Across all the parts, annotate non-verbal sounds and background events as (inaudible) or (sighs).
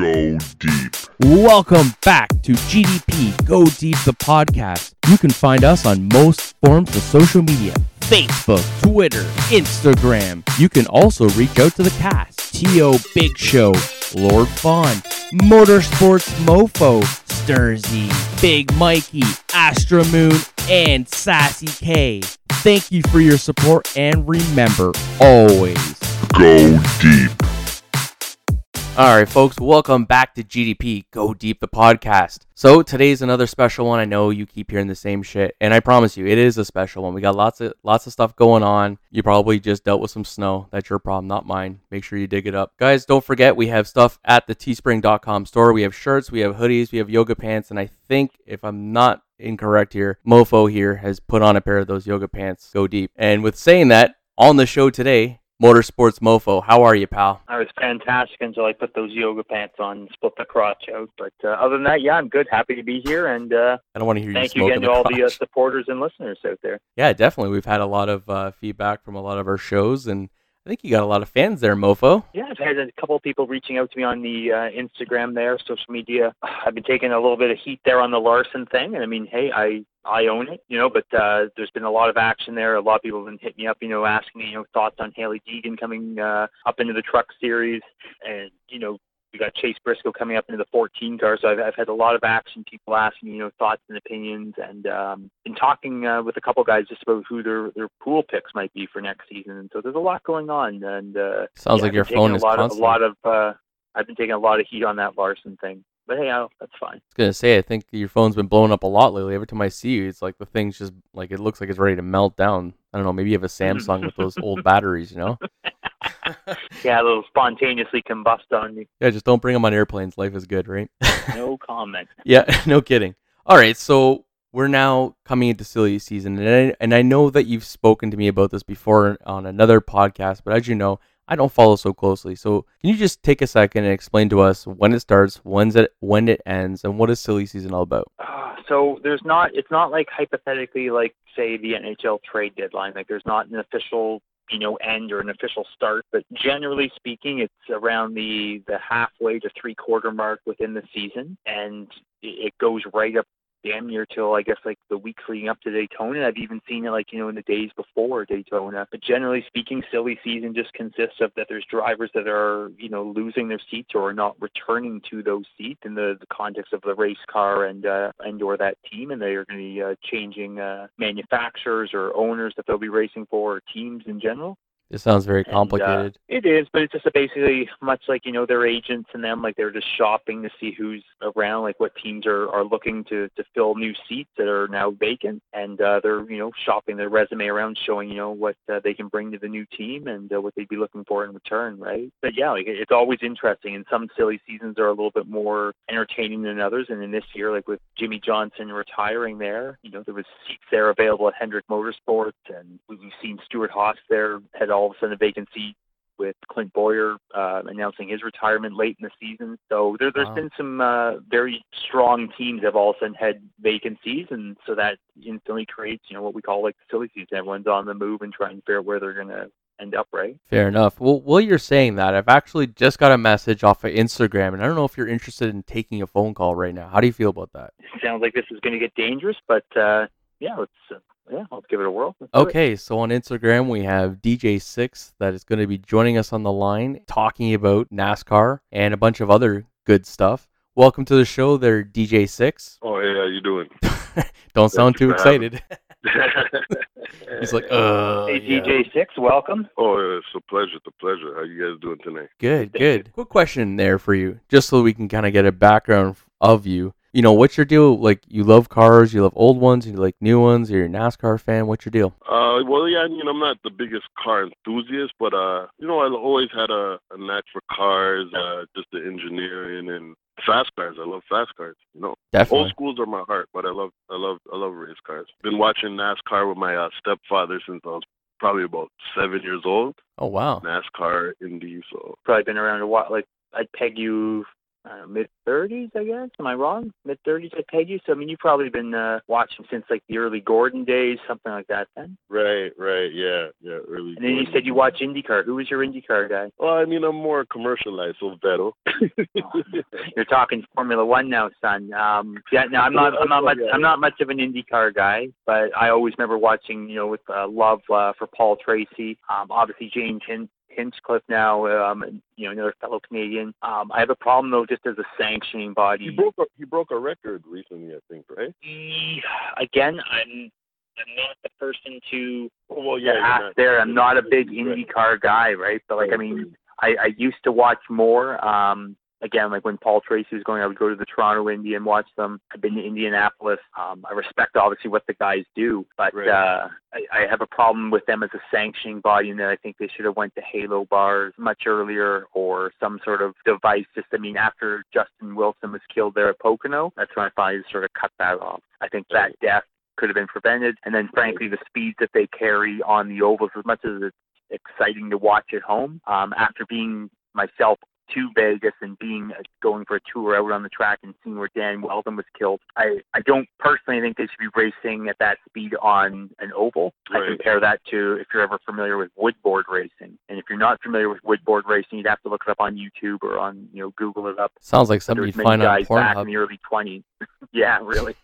Go deep. Welcome back to GDP Go Deep the podcast. You can find us on most forms of social media Facebook, Twitter, Instagram. You can also reach out to the cast T.O. Big Show, Lord Fawn, Motorsports Mofo, Sturzy, Big Mikey, Astra Moon, and Sassy K. Thank you for your support and remember always Go deep. All right, folks, welcome back to GDP Go Deep the podcast. So today's another special one. I know you keep hearing the same shit, and I promise you, it is a special one. We got lots of lots of stuff going on. You probably just dealt with some snow. That's your problem, not mine. Make sure you dig it up, guys. Don't forget we have stuff at the Teespring.com store. We have shirts, we have hoodies, we have yoga pants, and I think if I'm not incorrect here, Mofo here has put on a pair of those yoga pants. Go deep. And with saying that, on the show today, Motorsports Mofo. How are you, pal? I was fantastic until I put those yoga pants on and split the crotch out. But uh, other than that, yeah, I'm good. Happy to be here. And uh, I don't want to hear thank you you again to all the uh, supporters and listeners out there. Yeah, definitely. We've had a lot of uh, feedback from a lot of our shows, and I think you got a lot of fans there, Mofo. Yeah, I've had a couple of people reaching out to me on the uh, Instagram there, social media. (sighs) I've been taking a little bit of heat there on the Larson thing. And I mean, hey, I. I own it, you know, but uh, there's been a lot of action there. A lot of people have been hitting me up, you know, asking me, you know, thoughts on Hailie Deegan coming uh, up into the truck series, and you know, we got Chase Briscoe coming up into the 14 car, so I've, I've had a lot of action. People asking you know, thoughts and opinions, and um, been talking uh, with a couple guys just about who their their pool picks might be for next season. And so there's a lot going on, and uh, Sounds yeah, like your phone is a lot of a lot of. Uh, I've been taking a lot of heat on that Larson thing, but hey, I, that's fine. I was gonna say, I think your phone's been blowing up a lot lately. Every time I see you, it's like the thing's just like it looks like it's ready to melt down. I don't know. Maybe you have a Samsung with those old batteries, you know? (laughs) (laughs) Yeah, they'll spontaneously combust on you. yeah, just don't bring them on airplanes. Life is good, right? (laughs) No comment. yeah, (laughs) no kidding. All right, so we're now coming into silly season, and I, and I know that you've spoken to me about this before on another podcast, but as you know, I don't follow so closely. So can you just take a second and explain to us when it starts, when's it, when it ends, and what is silly season all about? Uh, so there's not. It's not like hypothetically, like say the NHL trade deadline. Like there's not an official, you know, end or an official start. But generally speaking, it's around the the halfway to three quarter mark within the season, and it it goes right up damn near till I guess like the weeks leading up to Daytona. I've even seen it like you know in the days before Daytona. But generally speaking, silly season just consists of that there's drivers that are you know losing their seats or not returning to those seats in the, the context of the race car and uh, and or that team, and they are going to be uh, changing uh, manufacturers or owners that they'll be racing for or teams in general. This sounds very And, uh, complicated. it is, but it's just a basically much like you know their agents and them, like they're just shopping to see who's around, like what teams are are looking to to fill new seats that are now vacant, and uh, they're you know shopping their resume around, showing you know what uh, they can bring to the new team and uh, what they'd be looking for in return, right? But yeah, like it's always interesting, and some silly seasons are a little bit more entertaining than others. And in this year, like with Jimmie Johnson retiring there, you know there was seats there available at Hendrick Motorsports, and we- we've seen Stewart-Haas there had all of a sudden a vacant seat with Clint Bowyer uh, announcing his retirement late in the season. So there, there's Wow. been some uh, very strong teams that have all of a sudden had vacancies, and so that instantly creates, you know, what we call like the silly season. Everyone's on the move and trying to figure out where they're going to end up, right? Fair enough. Well, while you're saying that, I've actually just got a message off of Instagram, and I don't know if you're interested in taking a phone call right now. How do you feel about that? sounds like this is going to get dangerous, but uh, yeah, let's uh, yeah, I'll give it a whirl. Let's. Okay, so on Instagram we have DJ Six that is going to be joining us on the line, talking about NASCAR and a bunch of other good stuff. Welcome to the show, there, DJ Six. Oh, yeah, how you doing? (laughs) Don't sound too excited. (laughs) (laughs) He's like, uh, Hey, yeah. DJ Six, welcome. oh, it's a pleasure. It's a pleasure. How you guys doing tonight? Good, good. Quick question there for you, just so we can kind of get a background of you. You know, what's your deal? Like, you love cars, you love old ones, you like new ones. You're a NASCAR fan. What's your deal? Uh, well, yeah, I mean, I'm not the biggest car enthusiast, but uh, you know, I've always had a, a knack for cars, uh, just the engineering and fast cars. I love fast cars. You know, old schools are my heart, but I love, I love, I love race cars. Been watching NASCAR with my uh, stepfather since I was probably about seven years old. Oh wow. NASCAR, Indy, so Probably been around a while. Like I'd peg you uh, mid 30s, I guess. Am I wrong? Mid 30s, I peg you. So I mean, you've probably been uh, watching since like the early Gordon days, something like that. Then. right, right, yeah, yeah, early. And then you said you watch IndyCar. Who was your IndyCar guy? Well, I mean, I'm more commercialized, so Vettel. you're talking Formula One now, son. Um, yeah, no, I'm not. I'm not much. I'm not much of an IndyCar guy, but I always remember watching, you know, with uh, love uh, for Paul Tracy. Um, obviously James Hin- Hinchcliffe now, um, you know, another fellow Canadian. Um, I have a problem though, just as a sanctioning body. He broke a, he broke a record recently, I think, right? He, again, I'm I'm not the person to Oh, well, yeah. ask there. I'm not a big IndyCar guy, right? But like, I mean, I, I used to watch more. Um, again, like when Paul Tracy was going, I would go to the Toronto Indy and watch them. I've been to Indianapolis. Um, I respect obviously what the guys do, but Right. uh, I, I have a problem with them as a sanctioning body, and that I think they should have went to Halo bars much earlier or some sort of device. Just, I mean, after Justin Wilson was killed there at Pocono, that's when I finally sort of cut that off. I think that death could have been prevented, and then frankly, the speeds that they carry on the ovals, as much as it's exciting to watch at home. Um, after being myself to Vegas and being uh, going for a tour out on the track and seeing where Dan Wheldon was killed, I I don't personally think they should be racing at that speed on an oval. I compare that to if you're ever familiar with woodboard racing, and if you're not familiar with woodboard racing, you'd have to look it up on YouTube or on you know Google it up. Sounds like There something was you'd find on guys back in the early 20s. (laughs) yeah, really.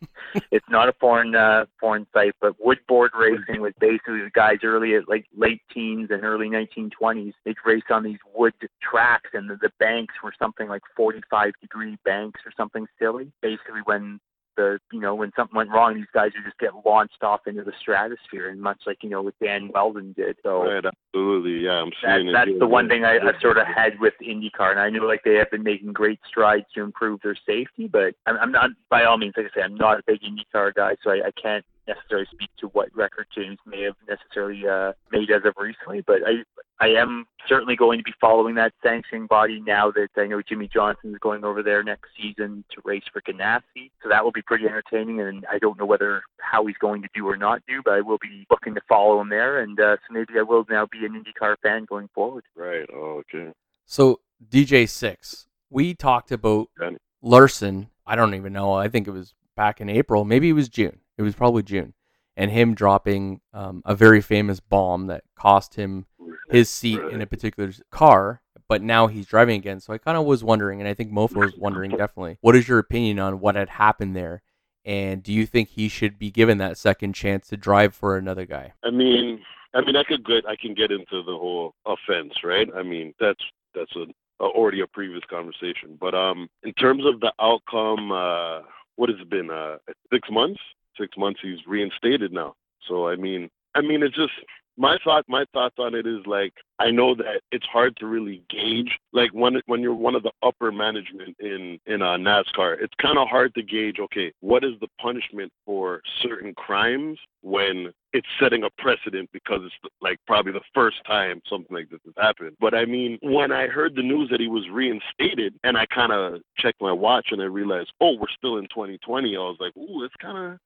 it's not a foreign uh, foreign site, but woodboard racing was basically the guys early at like late teens and early 1920s. They'd race on these wood tracks, and the, the banks were something like 45 degree banks or something silly. Basically, when the you know when something went wrong, these guys would just get launched off into the stratosphere, and much like you know what Dan Wheldon did. So Right, absolutely. Yeah, I'm that, seeing it. that's the one thing I, I've sort of had with IndyCar, and I know like they have been making great strides to improve their safety, but I'm, I'm not by all means, like I say, I'm not a big IndyCar guy, so I, I can't necessarily speak to what record James may have necessarily uh, made as of recently, but I I am certainly going to be following that sanctioning body now that I know Jimmie Johnson is going over there next season to race for Ganassi, so that will be pretty entertaining, and I don't know whether how he's going to do or not do, but I will be looking to follow him there, and uh, so maybe I will now be an IndyCar fan going forward. Right. Oh, okay. So DJ Six, we talked about Danny. Larson. I don't even know. I think it was back in April. Maybe it was June. It was probably June, and him dropping um, a very famous bomb that cost him his seat in a particular car. But now he's driving again. So I kind of was wondering, and I think Mofo was wondering definitely. What is your opinion on what had happened there? And do you think he should be given that second chance to drive for another guy? I mean, I mean, I could get, I can get into the whole offense, right? I mean, that's that's a, already a previous conversation. But um, in terms of the outcome, uh, what has it been? Uh, six months. Six months. He's reinstated now. So I mean, I mean, it's just my thought. My thoughts on it is like I know that it's hard to really gauge. Like when when you're one of the upper management in in uh, NASCAR, it's kind of hard to gauge. Okay, what is the punishment for certain crimes when it's setting a precedent because it's like probably the first time something like this has happened. But I mean, when I heard the news that he was reinstated, and I kind of checked my watch and I realized, oh, we're still in 2020. I was like, ooh, it's kind of.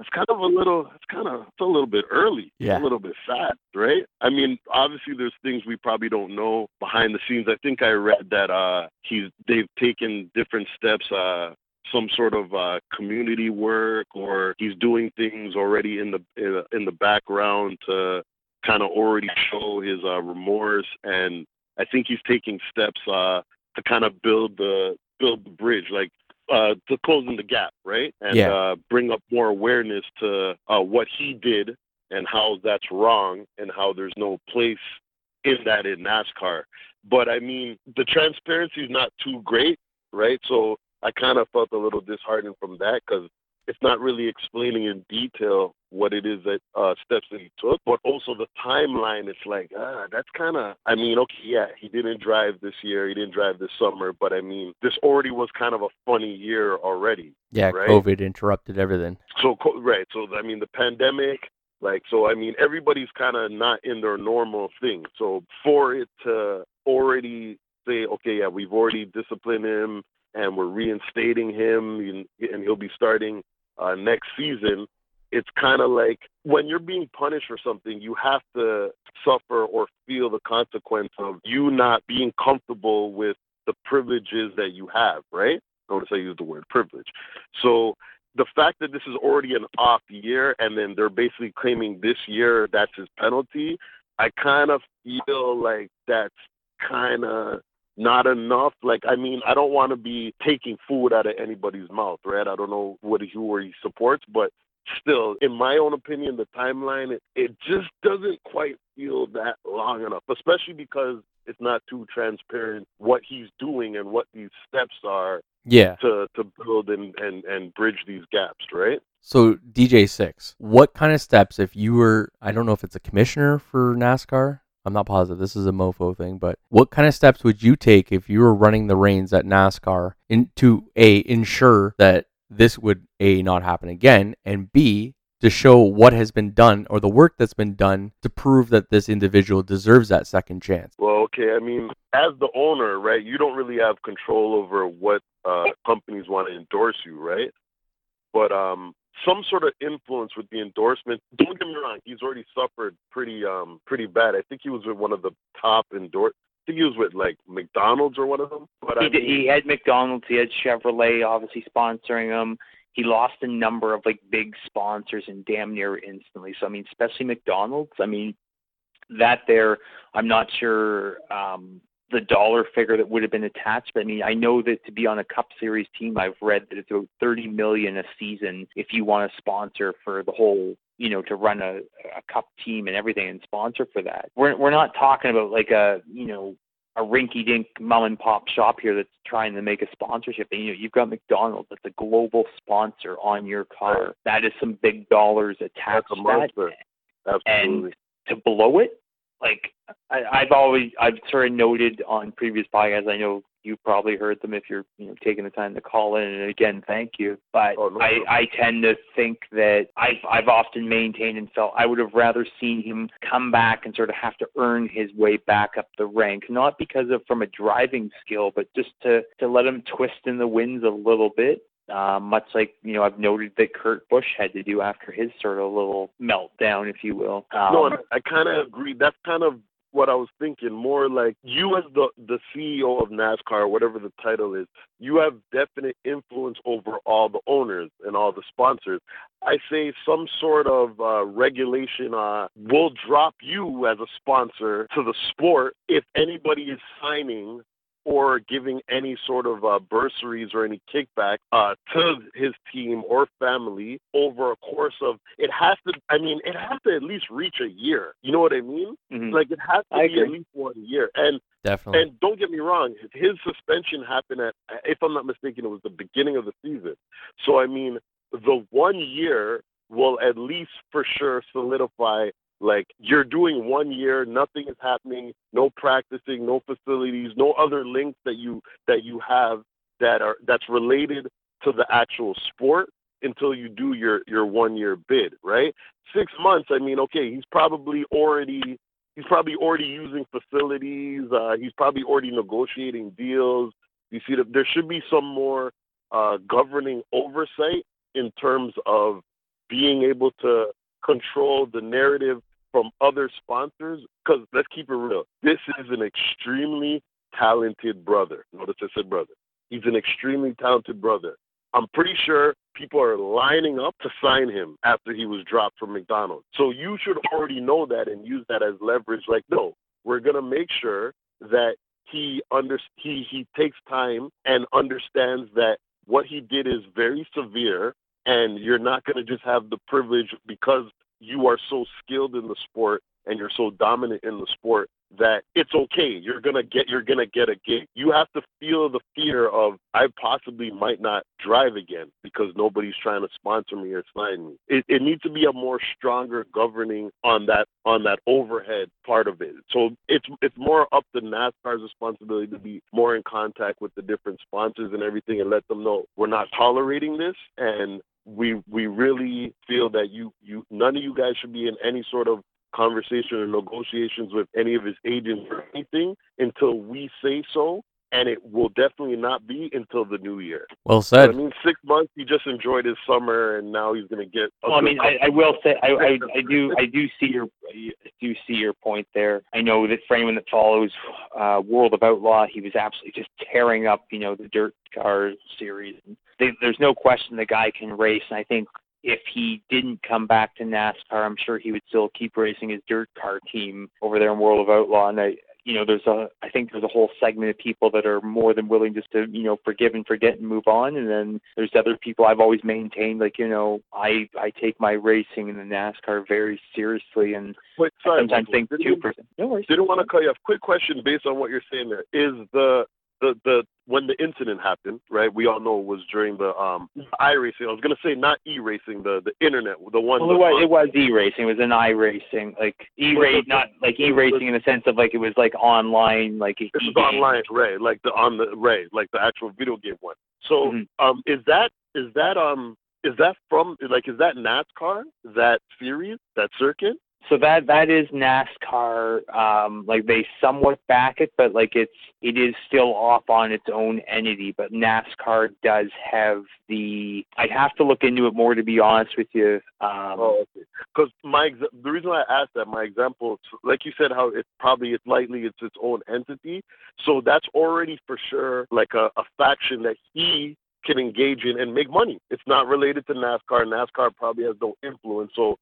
It's kind of a little, it's kind of, it's a little bit early, Yeah. a little bit fast, right? I mean, obviously, there's things we probably don't know behind the scenes. I think I read that uh, he's, they've taken different steps, uh, some sort of uh, community work, or he's doing things already in the in, in the background to kind of already show his uh, remorse, and I think he's taking steps uh, to kind of build the build the bridge, like uh, to closing the gap, right? And Yeah. uh, bring up more awareness to uh, what he did and how that's wrong and how there's no place in that in NASCAR. But I mean, the transparency is not too great, right? So I kind of felt a little disheartened from that because it's not really explaining in detail what it is that uh, steps that he took, but also the timeline. It's like, ah, that's kind of. I mean, okay, yeah, he didn't drive this year, he didn't drive this summer, but I mean, this already was kind of a funny year already. Yeah, Right. COVID interrupted everything. So right, so I mean, the pandemic, like, so I mean, everybody's kind of not in their normal thing. So for it to already say, okay, yeah, we've already disciplined him and we're reinstating him, and, he'll be starting uh, next season. It's kind of like when you're being punished for something, you have to suffer or feel the consequence of you not being comfortable with the privileges that you have, right? Notice I use the word privilege. So the fact that this is already an off year and then they're basically claiming this year that's his penalty, I kind of feel like that's kind of not enough. Like, I mean, I don't want to be taking food out of anybody's mouth, right? I don't know what he or he supports, but still, in my own opinion, the timeline it, it just doesn't quite feel that long enough, especially because it's not too transparent what he's doing and what these steps are Yeah. to to build and and and bridge these gaps, right? So DJ Six, what kind of steps if you were I don't know if it's a commissioner for NASCAR. I'm not positive. This is a mofo thing, but what kind of steps would you take if you were running the reins at NASCAR in, to a ensure that this would a not happen again, and b to show what has been done or the work that's been done to prove that this individual deserves that second chance. Well, okay. I mean, as the owner, right, you don't really have control over what uh, companies want to endorse you, right? But um, some sort of influence with the endorsement. Don't get me wrong; he's already suffered pretty um pretty bad. I think he was with one of the top endorse. I think he was with like McDonald's or one of them. But He, I mean, he had McDonald's, he had Chevrolet, obviously sponsoring him. He lost a number of like big sponsors and damn near instantly. So I mean, especially McDonald's. I mean, that there, I'm not sure um, the dollar figure that would have been attached. I mean, I know that to be on a Cup Series team, I've read that it's about 30 million a season if you want to sponsor for the whole. You know, to run a, a cup team and everything and sponsor for that. We're we're not talking about like a you know a rinky dink mom and pop shop here that's trying to make a sponsorship. And, you know, you've got McDonald's that's a global sponsor on your car. That is some big dollars attached That's a to that. monster. absolutely. to blow it, like I, I've always I've sort of noted on previous podcasts. I know you've probably heard them if you're you know taking the time to call in. And again, thank you. But Oh, no I problem. I tend to think that I've I've often maintained and felt I would have rather seen him come back and sort of have to earn his way back up the rank, not because of from a driving skill, but just to to let him twist in the winds a little bit. Uh, much like you know, I've noted that Kurt Busch had to do after his sort of little meltdown, if you will. Um, no, I kind of agree. That's kind of what I was thinking. More like you, as the the CEO of NASCAR, whatever the title is, you have definite influence over all the owners and all the sponsors. I say some sort of uh, regulation uh, will drop you as a sponsor to the sport if anybody is signing or giving any sort of uh, bursaries or any kickback uh, to his team or family over a course of it has to. I mean, it has to at least reach a year. You know what I mean? mhm. Like it has to I be at least one year. And Definitely. and don't get me wrong, his suspension happened at, if I'm not mistaken, it was the beginning of the season. So I mean, the one year will at least for sure solidify. Like you're doing one year, nothing is happening, no practicing, no facilities, no other links that you that you have that are that's related to the actual sport until you do your your one year bid, right? Six months. I mean, okay, he's probably already he's probably already using facilities. Uh, he's probably already negotiating deals. You see, there should be some more uh, governing oversight in terms of being able to control the narrative from other sponsors. Because let's keep it real, this is an extremely talented brother. Notice I said brother. He's an extremely talented brother. I'm pretty sure people are lining up to sign him after he was dropped from McDonald's. So you should already know that and use that as leverage. Like, no, we're gonna make sure that he under he he takes time and understands that what he did is very severe, and you're not gonna just have the privilege because you are so skilled in the sport and you're so dominant in the sport that it's okay. You're gonna get you're gonna get a gig. You have to feel the fear of I possibly might not drive again because nobody's trying to sponsor me or sign me. It, it needs to be a more stronger governing on that on that overhead part of it. So it's it's more up to NASCAR's responsibility to be more in contact with the different sponsors and everything and let them know we're not tolerating this and we we really feel that you you none of you guys should be in any sort of conversation or negotiations with any of his agents or anything until we say so and it will definitely not be until the new year. well So, I mean, six months. He just enjoyed his summer, and now he's going to get. a Well, I mean, I, I will say, I, I, I do, I do see your, I do see your point there. I know that for anyone that follows uh, World of Outlaw, he was absolutely just tearing up, you know, the dirt car series. They, there's no question the guy can race, and I think if he didn't come back to NASCAR, I'm sure he would still keep racing his dirt car team over there in World of Outlaw. And I, you know, there's a I think there's a whole segment of people that are more than willing just to you know forgive and forget and move on, and then there's other people I've always maintained like you know I I take my racing in the NASCAR very seriously, and Wait, sorry, sometimes Michael, think two percent. No worries. Didn't want to cut you off. Quick question based on what you're saying there. Is the the the when the incident happened, right? We all know it was during the um iRacing. I was gonna say not e-racing, the the internet, the one. Well, it was, it was e-racing. It was an iRacing, like e-race, not like e-racing in the sense of like it was like online, like It was online, right? Like the on the right, like the actual video game one. So, Mhm. um, is that is that um is that from like is that NASCAR that series that circuit? So that that is NASCAR. Um, like they somewhat back it, but like it's it is still off on its own entity. But NASCAR does have the. I'd have to look into it more to be honest with you. Um, Oh, okay. Because my ex- the reason why I asked that, my example, like you said, how it's probably it's likely it's its own entity. So that's already for sure like a, a faction that he can engage in and make money. It's not related to NASCAR. NASCAR probably has no influence. So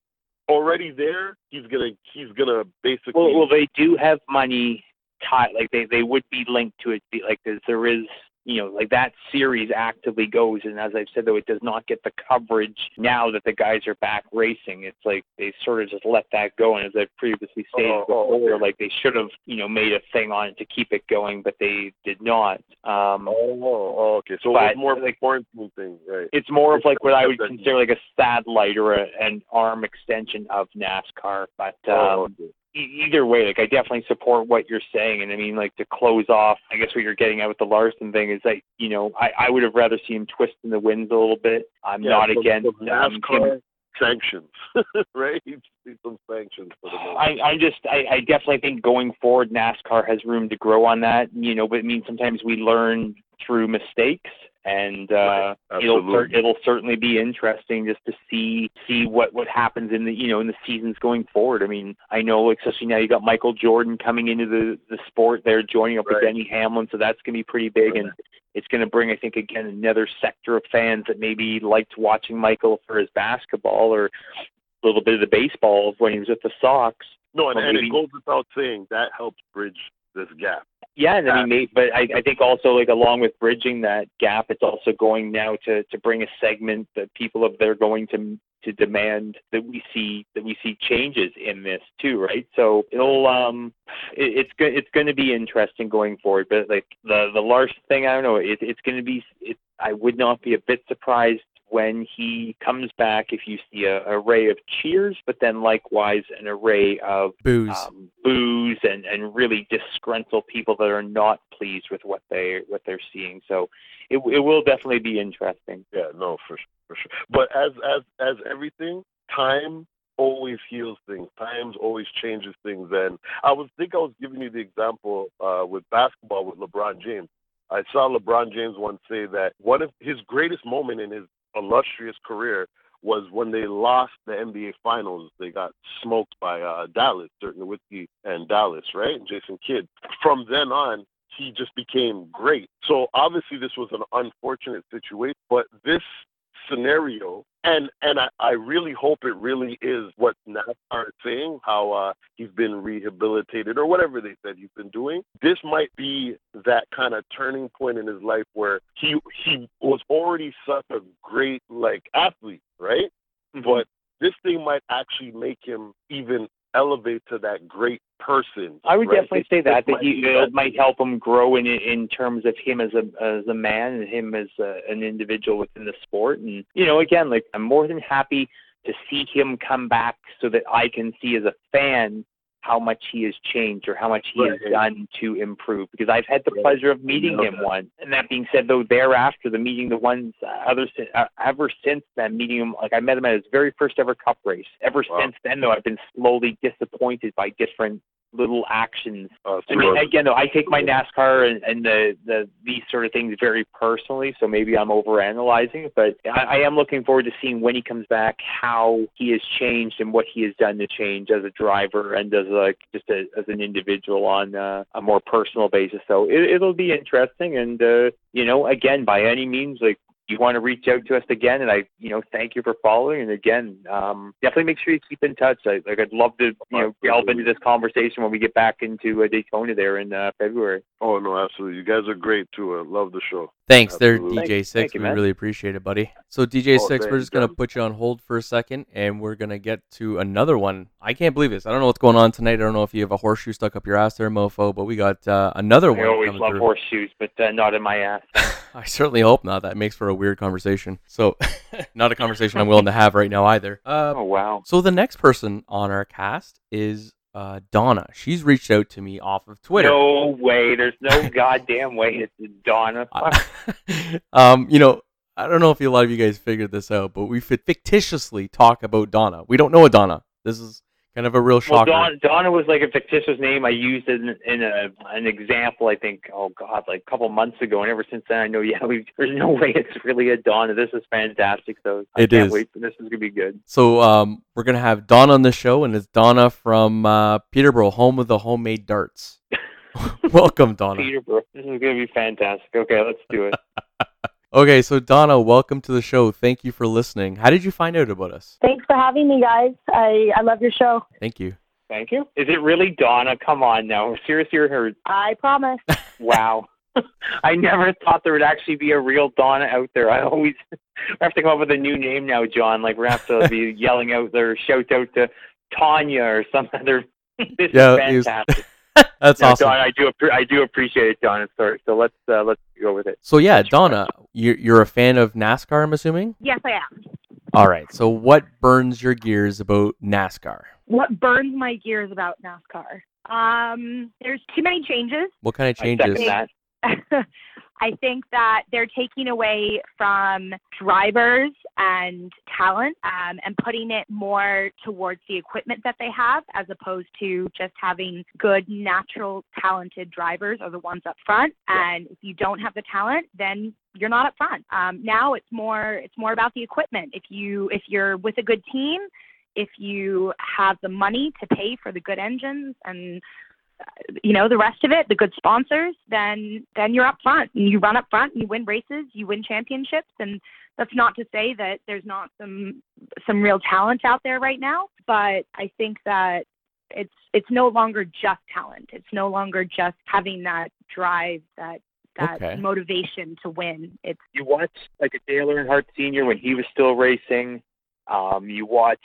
already there, he's gonna he's gonna basically. Well, well, they do have money tied. Like they they would be linked to it. Like there is, you know, like that series actively goes. And as I've said, though, it does not get the coverage now that the guys are back racing. It's like they sort of just let that go. And as I've previously stated Oh, oh, before, like they should have, you know, made a thing on it to keep it going, but they did not. Um, oh, oh, okay. So it's more of a like- quarantine thing, right? it's more of like what I would consider like a satellite or a, an arm extension of NASCAR. But um, oh, okay. Either way, like I definitely support what you're saying, and I mean, like to close off, I guess what you're getting at with the Larson thing is that you know I, I would have rather seen him twist in the winds a little bit. I'm Yeah, not against some um, him. NASCAR sanctions, (laughs) right? Some sanctions for the. I, I just I, I definitely think going forward NASCAR has room to grow on that. You know, but I mean, sometimes we learn through mistakes and uh Right, it'll cer- it'll certainly be interesting just to see see what what happens in the you know in the seasons going forward. I mean, I know especially now you got Michael Jordan coming into the the sport there joining up with Denny Hamlin, so that's going to be pretty big and it's going to bring I think again another sector of fans that maybe liked watching Michael for his basketball or a little bit of the baseball when he was with the Sox. No, and, and it goes without saying that helps bridge this gap. Yeah, and I mean, may but I, I think also like along with bridging that gap, it's also going now to to bring a segment that people of they're going to to demand that we see that we see changes in this too, right? So it'll um, it, it's go- it's going to be interesting going forward. But like the the Larson thing, I don't know. It, it's going to be. It, I would not be a bit surprised when he comes back if you see a array of cheers, but then likewise an array of Boos. um, boos and and really disgruntled people that are not pleased with what they what they're seeing. So it it will definitely be interesting. Yeah, no, for sure, for sure. But as as as everything, time always heals things. Times always changes things. And I was think I was giving you the example uh, with basketball with LeBron James. I saw LeBron James once say that one of his greatest moment in his illustrious career was when they lost the NBA Finals. They got smoked by uh, Dallas, Dirk Nowitzki and Dallas, right? Jason Kidd. From then on, he just became great. So obviously, this was an unfortunate situation, but this scenario, and and I, I really hope it really is what NASCAR is saying, how uh, he's been rehabilitated or whatever they said he's been doing. This might be that kind of turning point in his life where he he was already such a great like athlete, right? But this thing might actually make him even elevate to that great person. I would right? definitely say that that he, it might help him grow in in terms of him as a as a man and him as a, an individual within the sport. And you know, again, like I'm more than happy to see him come back so that I can see as a fan how much he has changed or how much he has done to improve. Because I've had the Right. pleasure of meeting him that. once. And that being said, though, thereafter the meeting the ones uh, other uh, ever since then meeting him, like I met him at his very first ever Cup race. Ever Wow. since then, though, I've been slowly disappointed by different little actions Uh, I mean, again, though, I take my NASCAR and, and the, the these sort of things very personally, so maybe I'm overanalyzing it. But I, I am looking forward to seeing when he comes back how he has changed and what he has done to change as a driver and as like just a, as an individual on uh, a more personal basis. So it, it'll be interesting, and uh, you know, again, by any means, like you want to reach out to us again, and I, you know, thank you for following. And again, um, definitely make sure you keep in touch. I, like I'd love to, you know, delve into this conversation when we get back into uh, Daytona there in uh, February. Oh no, absolutely. You guys are great too. I love the show. Thanks, there, Absolutely. DJ Thank- Six. thank you, we man. really appreciate it, buddy. So, DJ Oh, Six, we're just gonna put you on hold for a second, and we're gonna get to another one. I can't believe this. I don't know what's going on tonight. I don't know if you have a horseshoe stuck up your ass there, mofo, but we got uh, another one. I one. always coming love through. horseshoes, but uh, not in my ass. (laughs) I certainly hope not. That makes for a weird conversation. So, (laughs) not a conversation I'm willing to have right now either. Uh, oh wow. so the next person on our cast is uh, Donna. She's reached out to me off of Twitter. No way. There's no (laughs) goddamn way. It's Donna. (laughs) um, you know, I don't know if a lot of you guys figured this out, but we fictitiously talk about Donna. We don't know a Donna. This is kind of a real Well, shocker. Donna, Donna was like a fictitious name I used in, in a an example. I think, oh god, like a couple months ago, and ever since then, I know. (laughs) Yeah, we, there's no way it's really a Donna. This is fantastic. So I It can't is. wait. This is gonna be good. so um, we're gonna have Donna on the show, and it's Donna from uh, Peterborough, home of the homemade darts. (laughs) (laughs) Welcome, Donna. Peterborough. This is gonna be fantastic. Okay, let's do it. Okay, so Donna, welcome to the show. Thank you for listening. How did you find out about us? Thanks for having me, guys. I, I love your show. Thank you. Thank you. Is it really Donna? Come on now. Seriously, or I promise. (laughs) (laughs) wow. I never thought there would actually be a real Donna out there. I always (laughs) I have to come up with a new name now, John. Like we have to be yelling out there, shout out to Tanya or some other. this Yeah, is fantastic. That's No, awesome. Don, I do appre- I do appreciate it, Don. Sorry. So let's uh, let's go with it. So yeah, Donna, you're, you're a fan of NASCAR, I'm assuming. yes, I am. All right. So what burns your gears about NASCAR? What burns my gears about NASCAR? Um, there's too many changes. What kind of I changes? (laughs) I think that they're taking away from drivers and talent um, and putting it more towards the equipment that they have as opposed to just having good, natural, talented drivers are the ones up front. And if you don't have the talent, then you're not up front. Um, now it's more it's more about the equipment. If you if you're with a good team, if you have the money to pay for the good engines and you know the rest of it the good sponsors then then you're up front and you run up front and you win races you win championships and that's not to say that there's not some some real talent out there right now but i think that it's it's no longer just talent it's no longer just having that drive that that Okay. motivation to win it's You watch like a Dale Earnhardt Sr. when he was still racing. Um, you watch.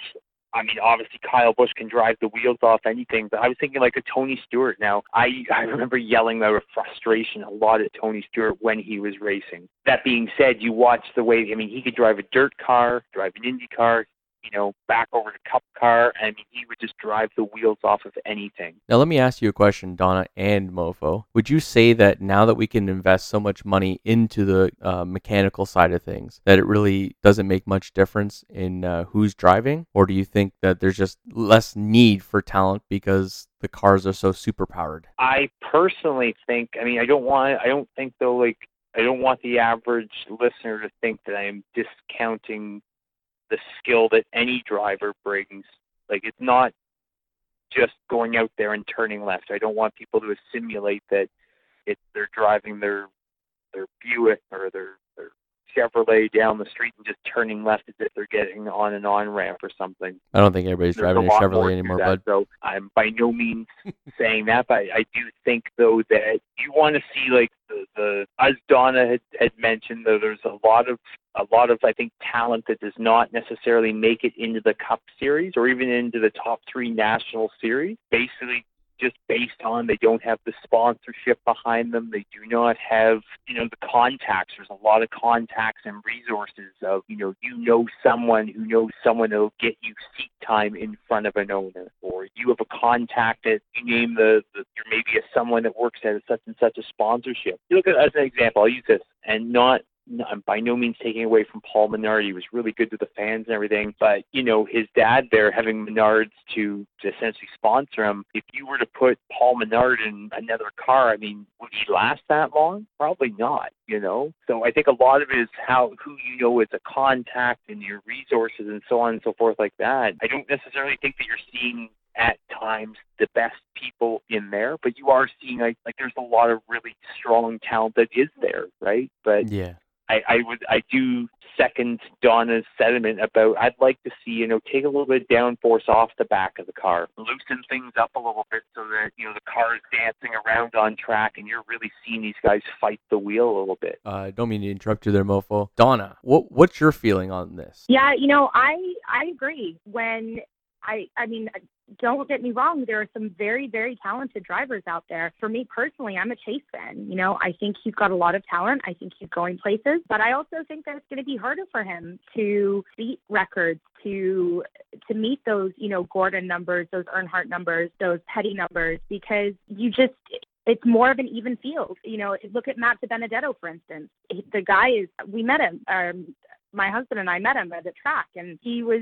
I mean, obviously Kyle Busch can drive the wheels off anything, but I was thinking like a Tony Stewart. Now, I I remember yelling out of frustration a lot at Tony Stewart when he was racing. That being said, you watch the way. I mean, he could drive a dirt car, drive an Indy car, you know, back over to Cup car. I mean, he would just drive the wheels off of anything. Now let me ask you a question, Donna and Mofo. Would you say that now that we can invest so much money into the uh, mechanical side of things, that it really doesn't make much difference in uh, who's driving, or do you think that there's just less need for talent because the cars are so super powered? I personally think. I mean, I don't want. I don't think though. Like, I don't want the average listener to think that I am discounting the skill that any driver brings. Like, it's not just going out there and turning left. I don't want people to assimilate that it's they're driving their their Buick or their their Chevrolet down the street and just turning left as if they're getting on an on ramp or something. I don't think everybody's There's driving a more Chevrolet anymore, that. bud. So I'm by no means (laughs) saying that, but I do think though that you want to see like the, the as Donna had, had mentioned, though there's a lot of a lot of I think talent that does not necessarily make it into the Cup Series or even into the top three national series. Basically, just based on they don't have the sponsorship behind them. They do not have, you know, the contacts. There's a lot of contacts and resources of, you know, you know someone who knows someone who'll get you seat time in front of an owner, or you have a contact that you name the, the you're maybe a someone that works at such and such a sponsorship. You look at as an example. I'll use this, and not Uh, by no means taking away from Paul Menard. He was really good to the fans and everything. But, you know, his dad there having Menards to, to essentially sponsor him, if you were to put Paul Menard in another car, I mean, would he last that long? Probably not, you know? So I think a lot of it is how who you know as a contact and your resources and so on and so forth like that. I don't necessarily think that you're seeing at times the best people in there, but you are seeing like like there's a lot of really strong talent that is there, right? But Yeah. I, I would I do second Donna's sentiment about I'd like to see, you know, take a little bit of downforce off the back of the car. Loosen things up a little bit so that, you know, the car is dancing around on track and you're really seeing these guys fight the wheel a little bit. Uh, don't mean to interrupt you there, Mofo. Donna, what what's your feeling on this? Yeah, you know, I I agree. When I I mean, don't get me wrong, there are some very, very talented drivers out there. For me personally, I'm a Chase fan. You know, I think he's got a lot of talent. I think he's going places, but I also think that it's going to be harder for him to beat records, to to meet those, you know, Gordon numbers, those Earnhardt numbers, those Petty numbers, because you just it's more of an even field. You know, look at Matt DiBenedetto, for instance. The guy is, we met him, um, my husband and I met him at the track, and he was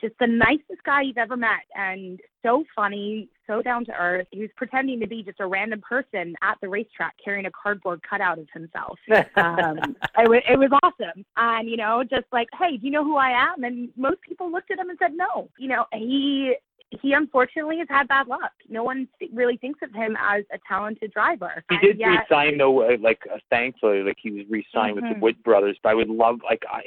just the nicest guy you've ever met and so funny, so down to earth. He was pretending to be just a random person at the racetrack carrying a cardboard cutout of himself. um, (laughs) it, w- it was awesome. And, you know, just like, hey, do you know who I am? And most people looked at him and said no. You know, he he unfortunately has had bad luck. No one really thinks of him as a talented driver. He did yet, resign though, uh, like uh, thankfully, like he was re-signed mm-hmm. with the mm-hmm. Wood brothers. But I would love, like I,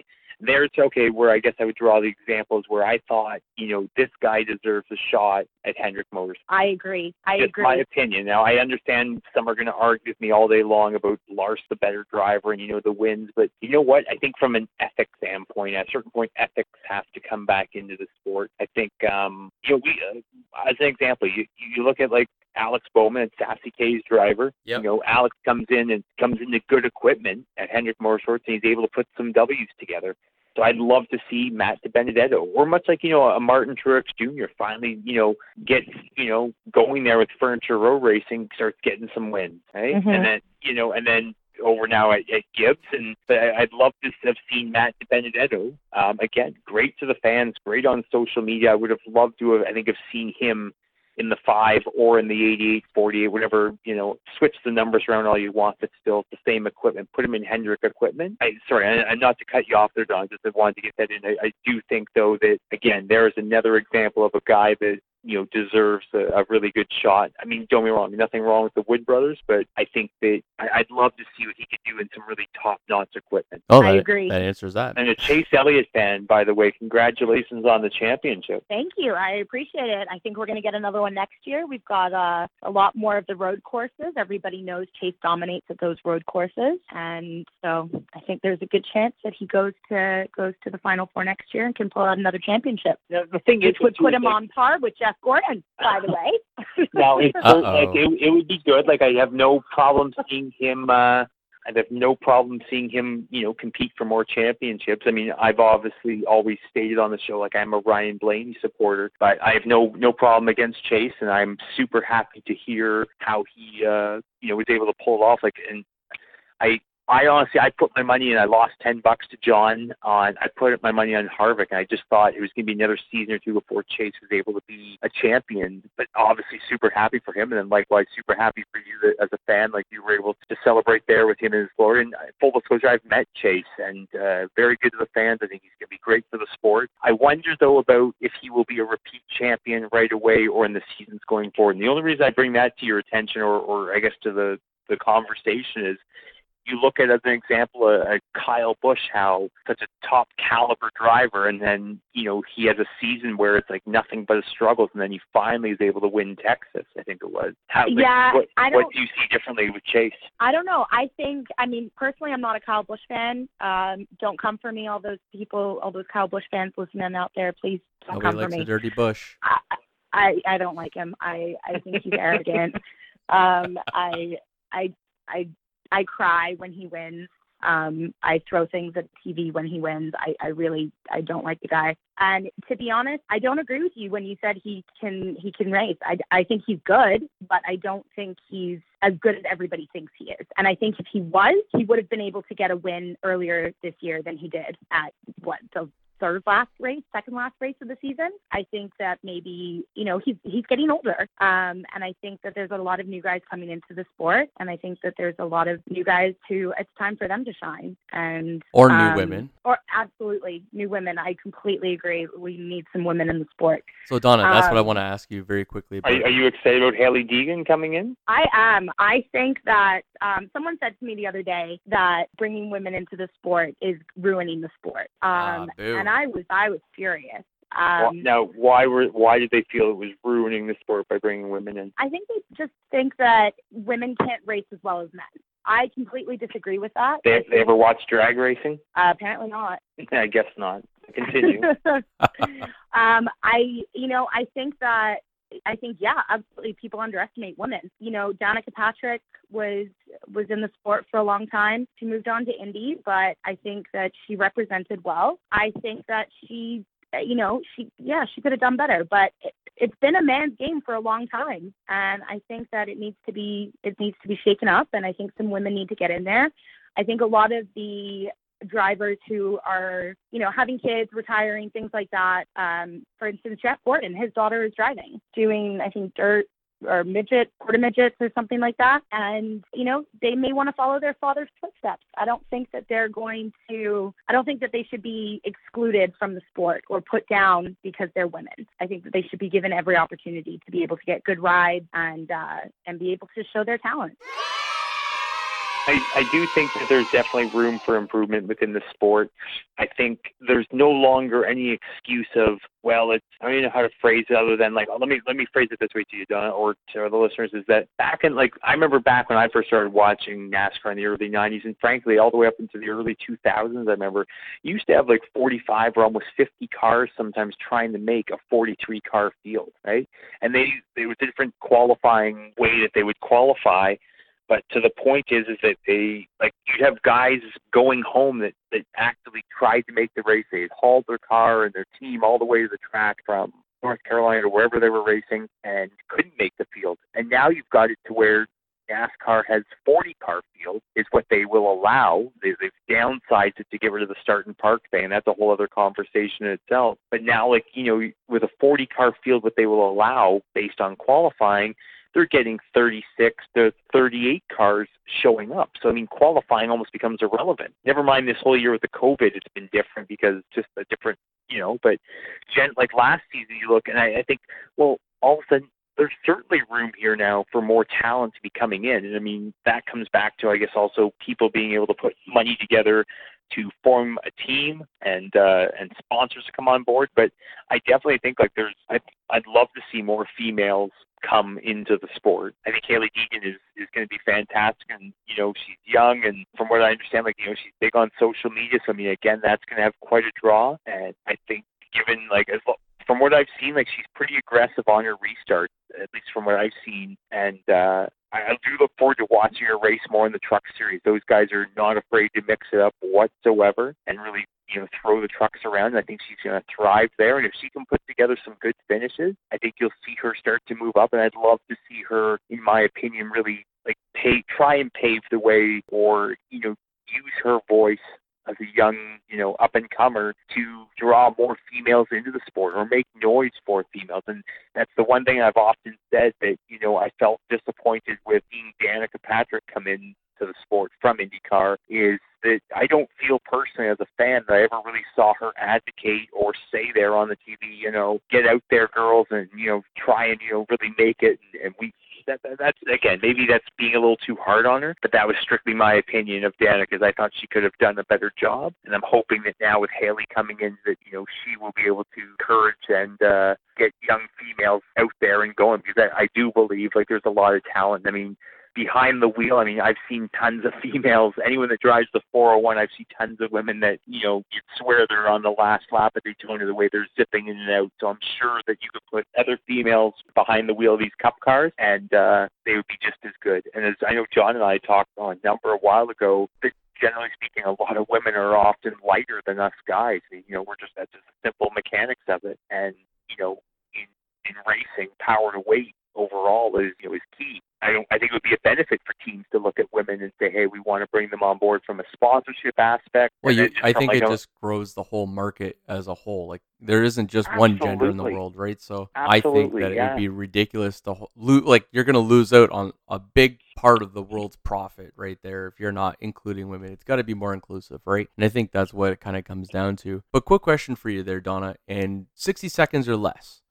there's okay where I guess I would draw the examples where I thought, you know, this guy deserves a shot at Hendrick Motors. I agree. I Just agree. my opinion. Now I understand some are going to argue with me all day long about Lars the better driver and you know the wins, but you know what? I think from an ethics standpoint, at a certain point, ethics have to come back into the sport. I think, um, you know, we uh, as an example, you you look at like Alex Bowman, and Sassy K's driver. Yep. You know, Alex comes in and comes into good equipment at Hendrick Motorsports, and he's able to put some W's together. So I'd love to see Matt DiBenedetto, or much like you know a Martin Truex Jr. finally you know get you know going there with Furniture Row Racing, starts getting some wins, right? Mm-hmm. And then you know, and then over now at, at Gibbs, and but I'd love to have seen Matt DiBenedetto um, again. Great to the fans, great on social media. I would have loved to have, I think, have seen him in the five or in the 88, 48, whatever, you know, switch the numbers around all you want, but still the same equipment. Put them in Hendrick equipment. I, sorry, I, I'm not to cut you off there, Don, just wanted to get that in. I, I do think, though, that, again, there is another example of a guy that you know deserves a, a really good shot. I mean, don't be wrong, nothing wrong with the Wood brothers, but I think that I, I'd love to see what he could do in some really top-notch equipment. Oh, I agree. That answers that. And a Chase Elliott fan, by the way, congratulations on the championship. Thank you. I appreciate it. I think we're going to get another one next year. We've got uh, a lot more of the road courses. Everybody knows Chase dominates at those road courses, and so I think there's a good chance that he goes to goes to the Final Four next year and can pull out another championship. The, the thing Which is, would put him like, on par with Jeff Gordon, by the way. (laughs) now it's like it, it would be good. Like I have no problem seeing him. uh I'd have no problem seeing him, you know, compete for more championships. I mean, I've obviously always stated on the show like I'm a Ryan Blaney supporter, but I have no no problem against Chase, and I'm super happy to hear how he, uh, you know, was able to pull it off. Like, and I I honestly, I put my money in. I lost ten bucks to John on. I put my money on Harvick, and I just thought it was going to be another season or two before Chase was able to be a champion. But obviously, super happy for him, and then likewise, super happy for you as a fan, like you were able to celebrate there with him in his glory. And uh, full disclosure, I've met Chase, and uh, very good to the fans. I think he's going to be great for the sport. I wonder though about if he will be a repeat champion right away or in the seasons going forward. And the only reason I bring that to your attention, or, or I guess to the the conversation, is you look at as an example a, a Kyle Busch, how such a top caliber driver, and then you know he has a season where it's like nothing but struggles, and then he finally is able to win Texas. I think it was. How, like, Yeah, what, I don't- do you see differently with Chase? I don't know. I think, I mean, personally, I'm not a Kyle Busch fan. Um, don't come for me, all those people, all those Kyle Busch fans listening out there. Please don't Nobody come for likes me. the dirty bush. I, I I don't like him. I I think he's arrogant. (laughs) Um, I I I I cry when he wins. Um, I throw things at TV when he wins. I, I really I don't like the guy. And to be honest, I don't agree with you when you said he can he can race. I, I think he's good, but I don't think he's as good as everybody thinks he is. And I think if he was, he would have been able to get a win earlier this year than he did at what the third last race, second last race of the season. I think that maybe you know he's he's getting older, um, and I think that there's a lot of new guys coming into the sport, and I think that there's a lot of new guys who it's time for them to shine. And Or new um, women. or absolutely. New women. I completely agree. We need some women in the sport. So Donna, that's what I Um, want to ask you very quickly. Are, About. are you excited about Hailie Deegan coming in? I am. I think that um, someone said to me the other day that bringing women into the sport is ruining the sport. Ah, Um, boo. And I was I was furious. Um, now, why were why did they feel it was ruining the sport by bringing women in? I think they just think that women can't race as well as men. I completely disagree with that. They, they ever watched drag racing? uh, apparently not. (laughs) I guess not. Continue. (laughs) um, I, you know, I think that I think yeah, absolutely. People underestimate women. You know, Danica Patrick was was in the sport for a long time. She moved on to Indy, but I think that she represented well. I think that she, you know, she yeah, she could have done better, but. It, it's been a man's game for a long time, and I think that it needs to be it needs to be shaken up, and I think some women need to get in there. I think a lot of the drivers who are, you know, having kids, retiring, things like that. Um, for instance, Jeff Gordon, his daughter is driving, doing I think dirt or midget, quarter midgets or something like that. And, you know, they may want to follow their father's footsteps. I don't think that they're going to I don't think that they should be excluded from the sport or put down because they're women. I think that they should be given every opportunity to be able to get good rides and uh and be able to show their talent. I, I do think that there's definitely room for improvement within the sport. I think there's no longer any excuse of, well, it's I don't even know how to phrase it other than like let me let me phrase it this way to you, Donna, or to the listeners, is that back in like I remember back when I first started watching NASCAR in the early nineties and frankly all the way up into the early two thousands, I remember you used to have like forty five or almost fifty cars sometimes trying to make a forty three car field, right? And they they was a different qualifying way that they would qualify but to the point is, is that they like you'd have guys going home that that actively tried to make the race. They hauled their car and their team all the way to the track from North Carolina or wherever they were racing and couldn't make the field. And now you've got it to where NASCAR has 40 car field is what they will allow. They, they've downsized it to get rid of the start and park thing, and that's a whole other conversation in itself. But now, like you know, with a 40 car field, what they will allow based on qualifying, they're getting 36 to 38 cars showing up. So I mean, qualifying almost becomes irrelevant. Never mind this whole year with the COVID, it's been different because just a different, you know. But gen like last season, you look and I, I think, well, all of a sudden there's certainly room here now for more talent to be coming in. And I mean, that comes back to, I guess, also people being able to put money together to form a team and uh, and sponsors to come on board. But I definitely think like there's, I, I'd love to see more females come into the sport. I think Hailie Deegan is is going to be fantastic, and you know she's young, and from what I understand, like you know she's big on social media. So I mean, again, that's going to have quite a draw. And I think given like as from what I've seen, like she's pretty aggressive on her restart, at least from what I've seen. And uh, I, do look forward to watching her race more in the truck series. Those guys are not afraid to mix it up whatsoever and really, you know, throw the trucks around. And I think she's going to thrive there. And if she can put together some good finishes, I think you'll see her start to move up. And I'd love to see her, in my opinion, really like pay, try and pave the way, or you know, use her voice as a young, you know, up and comer to draw more females into the sport or make noise for females. And that's the one thing I've often said that, you know, I felt disappointed with seeing Danica Patrick come in to the sport from IndyCar is that I don't feel personally as a fan that I ever really saw her advocate or say there on the TV, you know, get out there, girls, and you know, try and you know really make it. And, and we that, that that's again maybe that's being a little too hard on her, but that was strictly my opinion of Dana because I thought she could have done a better job. And I'm hoping that now with Hailie coming in, that you know she will be able to encourage and uh, get young females out there and going because I, I do believe like there's a lot of talent. I mean behind the wheel. I mean, I've seen tons of (laughs) females. Anyone that drives the 401, I've seen tons of women that you know you'd swear they're on the last lap at Daytona the way they're zipping in and out. So I'm sure that you could put other females behind the wheel of these Cup cars, and uh, they would be just as good. And as I know, John and I talked on a number a while ago. That generally speaking, a lot of women are often lighter than us guys. You know, we're just that's just the simple mechanics of it. And you know, in in racing, power to weight overall is you know is key. I don't. I think it would be a benefit for teams to look at women and say, "Hey, we want to bring them on board from a sponsorship aspect." Well, you, I think like, it a- just grows the whole market as a whole. Like there isn't just one gender in the world, right? So I think Absolutely, that it would be ridiculous to ho- lo- like you're gonna lose out on a big part of the world's profit right there if you're not including women. It's got to be more inclusive, right? And I think that's what it kind of comes down to. But quick question for you there, Donna. In 60 seconds or less,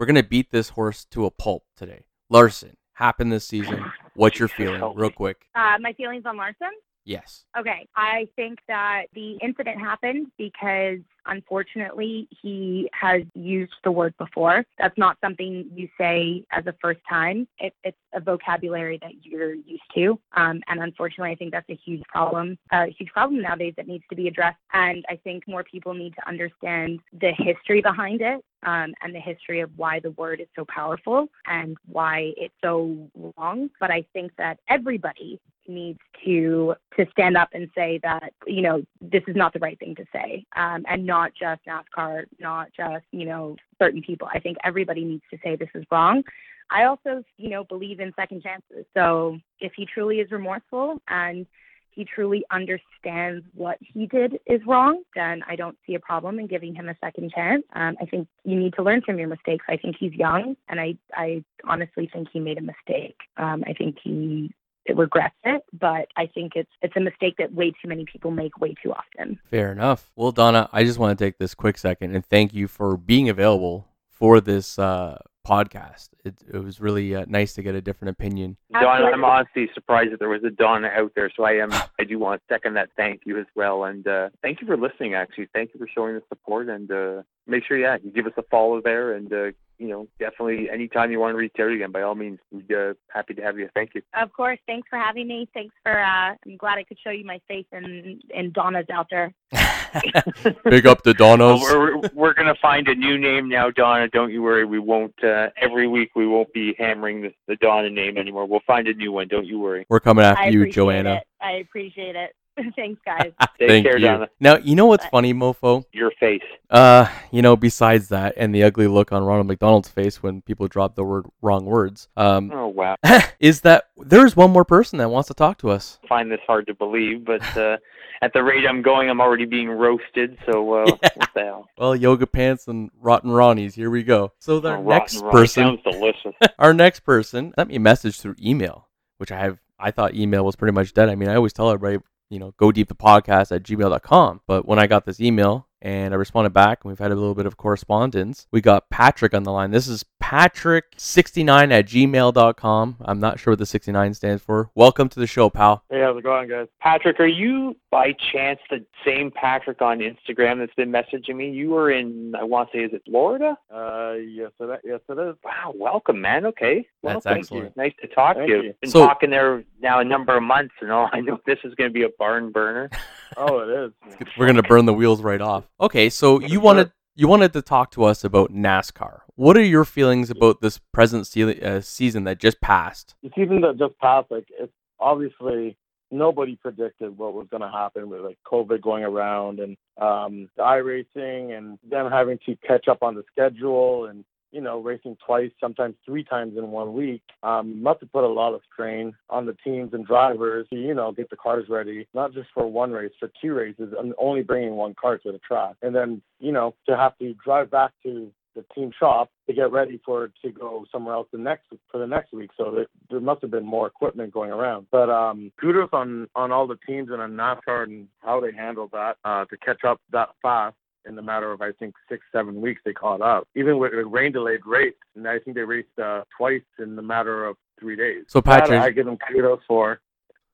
we're gonna beat this horse to a pulp today. Larson happened this season. What's your Jesus, feeling, real quick? Uh, my feelings on Larson? Yes. Okay, I think that the incident happened because unfortunately he has used the word before. That's not something you say as a first time. It, it's a vocabulary that you're used to, um, and unfortunately, I think that's a huge problem. A huge problem nowadays that needs to be addressed. And I think more people need to understand the history behind it um, and the history of why the word is so powerful and why it's so wrong. But I think that everybody needs to to stand up and say that you know this is not the right thing to say, um, and not just NASCAR, not just you know certain people. I think everybody needs to say this is wrong. I also you know believe in second chances. So if he truly is remorseful and he truly understands what he did is wrong, then I don't see a problem in giving him a second chance. Um, I think you need to learn from your mistakes. I think he's young, and I, I honestly think he made a mistake. Um, I think he regrets it, but I think it's it's a mistake that way too many people make way too often. Fair enough. Well, Donna, I just want to take this quick second and thank you for being available for this uh, podcast. It, it was really uh, nice to get a different opinion. Donna, I'm honestly surprised that there was a Donna out there. So I am. I do want to second that thank you as well, and uh, thank you for listening. Actually, thank you for showing the support, and uh, make sure, yeah, you give us a follow there, and uh, you know, definitely anytime you want to reach out again, by all means, we'd uh, happy to have you. Thank you. Of course, thanks for having me. Thanks for. Uh, I'm glad I could show you my face and in Donna's out there. (laughs) (laughs) Big up to Well, Donna's. we're we're gonna find a new name now, Donna. Don't you worry. We won't. Uh, every week we won't be hammering the, the Donna name anymore. We'll find a new one. Don't you worry. We're coming after I you, Joanna. it. I appreciate it. (laughs) thanks, guys. (laughs) Take Thank care, you. Donna. Now, you know what's funny, Mofo? Your face. Uh, you know, besides that and the ugly look on Ronald McDonald's face when people drop the word wrong words, um, Oh wow. (laughs) is that there's one more person that wants to talk to us. find this hard to believe, but uh, at the rate I'm going, I'm already being roasted. So uh, what the hell? Well, yoga pants and rotten Ronnies. Here we go. So the Oh, next rotten, rotten. person, sounds delicious. our next person, sent me a message through email, which I have. I thought email was pretty much dead. I mean, I always tell everybody, you know, go deep the podcast at gmail.com. But when I got this email and I responded back, and we've had a little bit of correspondence, we got Patrick on the line. This is Patrick69 at gmail.com. I'm not sure what the 69 stands for. Welcome to the show, pal. Hey, how's it going, guys? Patrick, are you by chance the same Patrick on Instagram that's been messaging me? You were in, I want to say, is it Florida? Uh, yes, it, yes, it is. Wow, welcome, man. Okay, That's welcome. excellent. Nice to talk Thank to you. you. Been So- talking there now a number of months, and all (laughs) I know this is going to be a barn burner. Oh, it is. (laughs) We're gonna burn the wheels right off. Okay, so you wanted you wanted to talk to us about NASCAR. What are your feelings about this present se- uh, season that just passed? The season that just passed, like, it's obviously nobody predicted what was going to happen with like COVID going around and um, the iRacing and them having to catch up on the schedule and you know racing twice, sometimes three times in one week. Um, must have put a lot of strain on the teams and drivers to you know get the cars ready, not just for one race, for two races, and only bringing one car to the track, and then you know to have to drive back to the team shop to get ready for to go somewhere else the next for the next week. So there, there must have been more equipment going around. But um, kudos on on all the teams and on NASCAR and how they handled that uh, to catch up that fast. In the matter of I think six seven weeks, they caught up. Even with a rain delayed race, and I think they raced uh, twice in the matter of three days. So, That Patrick- I give them kudos for.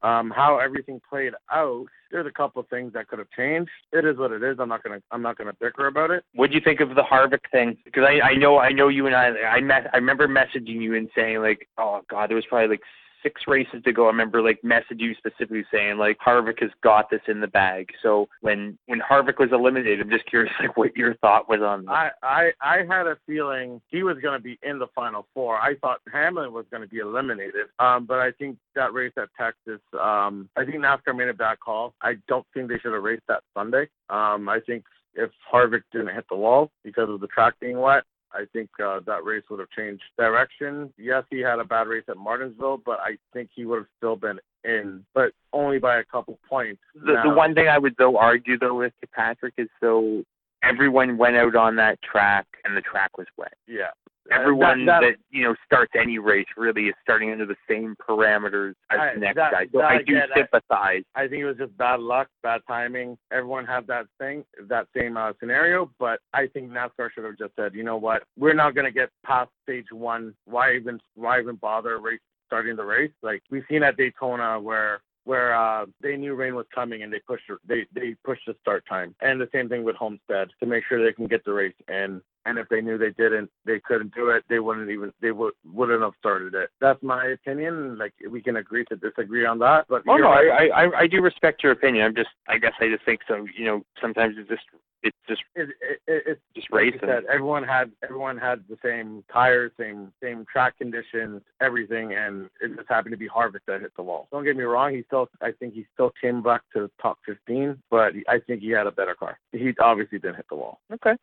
Um, how everything played out. There's a couple of things that could have changed. It is what it is. I'm not gonna I'm not gonna bicker about it. What do you think of the Harvick thing? Because I, I know I know you and I I met I remember messaging you and saying like oh god there was probably like six races to go. I remember like messaging you specifically saying like Harvick has got this in the bag. So when when Harvick was eliminated, I'm just curious (laughs) like what your thought was on that. I, I I had a feeling he was going to be in the final four. I thought Hamlin was going to be eliminated. Um, but I think that race at Texas, um, I think NASCAR made a bad call. I don't think they should have raced that Sunday. Um, I think if Harvick didn't hit the wall because of the track being wet, I think uh, that race would have changed direction. Yes, he had a bad race at Martinsville, but I think he would have still been in, but only by a couple points. The, Now- the one thing I would though argue though with Patrick is so everyone went out on that track and the track was wet. yeah, Everyone that, that- you know starts any race really is starting under the same parameters as I- the next that- guy. So that I I do. I- sympathize. I think it was just bad luck, bad timing. Everyone had that thing, that same uh, scenario, but I think NASCAR should have just said, you know what, we're not going to get past stage one. Why even, why even bother race starting the race? Like we've seen at Daytona where where uh, they knew rain was coming and they pushed they they pushed the start time. And the same thing with Homestead to make sure they can get the race in. And if they knew they didn't, they couldn't do it. They wouldn't even they would wouldn't have started it. That's my opinion. Like we can agree to disagree on that. But Oh no, right. I, I I do respect your opinion. I'm just I guess I just think so. You know, sometimes it's just it's just it, it, it, it's just like racing. said, everyone had everyone had the same tires, same same track conditions, everything, and it just happened to be Harvick that hit the wall. Don't get me wrong, he still I think he still came back to top 15, but I think he had a better car. He obviously didn't hit the wall. Okay.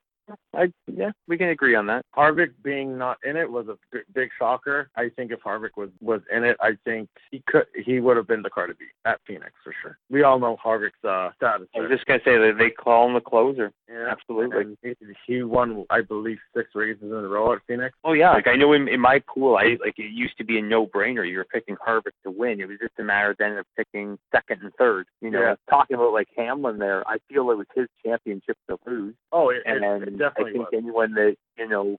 I yeah, we can agree on that. Harvick being not in it was a b- big shocker. I think if Harvick was was in it, I think he could he would have been the car to beat at Phoenix for sure. We all know Harvick's uh, status. I was just gonna say that they call him the closer. yeah, absolutely. He, he won, I believe, six races in a row at Phoenix. Oh yeah, like I know in, in my pool, I like it used to be a no-brainer. You were picking Harvick to win. It was just a matter then of picking second and third. You know, Yeah. talking about like Hamlin there, I feel it was his championship to lose. Oh, it, And it, then it I think was. anyone that you know,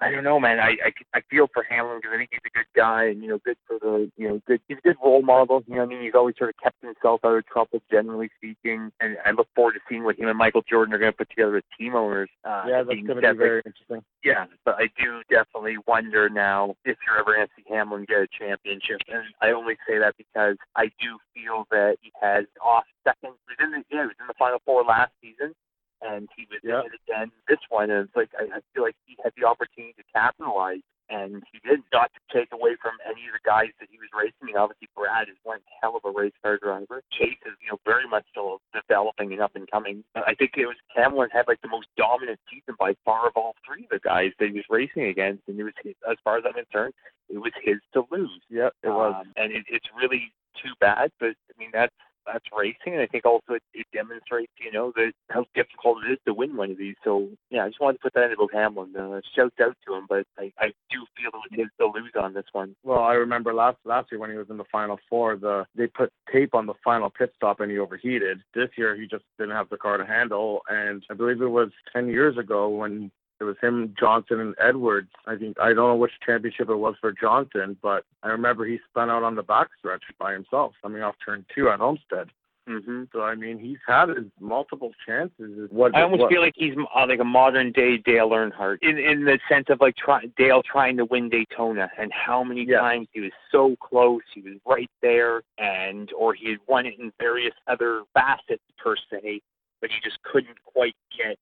I don't know, man. I I, I feel for Hamlin because I think he's a good guy and you know, good for the you know, good. He's a good role model. You know, what I mean, he's always sort of kept himself out of trouble, generally speaking. And I look forward to seeing what him and Michael Jordan are going to put together as team owners. Uh, Yeah, that's going to be very interesting. Yeah, but I do definitely wonder now if you're ever going to see Hamlin get a championship. And I only say that because I do feel that he has off second. He was in the yeah, he was in the final four last season, and he was Yeah. in it again this one. And it's like I, feel like he had the opportunity to capitalize. And he did not got to take away from any of the guys that he was racing. I mean, obviously Brad is one hell of a race car driver. Chase is, you know, very much still developing and up and coming. I think it was Hamlin had like the most dominant season by far of all three of the guys that he was racing against, and it was his, as far as I'm concerned, it was his to lose. Yep, it was. Um, and it, it's really too bad, but I mean that's that's racing, and I think also it, it demonstrates, you know, that how difficult it is to win one of these. So yeah, I just wanted to put that in about Hamlin. Uh, shouts out to him, but I, I do feel it his to lose on this one. Well, I remember last last year when he was in the final four, the they put tape on the final pit stop and he overheated. This year he just didn't have the car to handle, and I believe it was ten years ago when it was him, Johnson, and Edwards. I think I don't know which championship it was for Johnson, but I remember he spun out on the backstretch by himself, coming off turn two at Homestead. hmm So I mean, he's had his multiple chances. What I almost what, feel like he's uh, like a modern day Dale Earnhardt in in the sense of like try, Dale trying to win Daytona and how many Yeah. times he was so close, he was right there, and or he had won it in various other facets per se, but he just couldn't quite get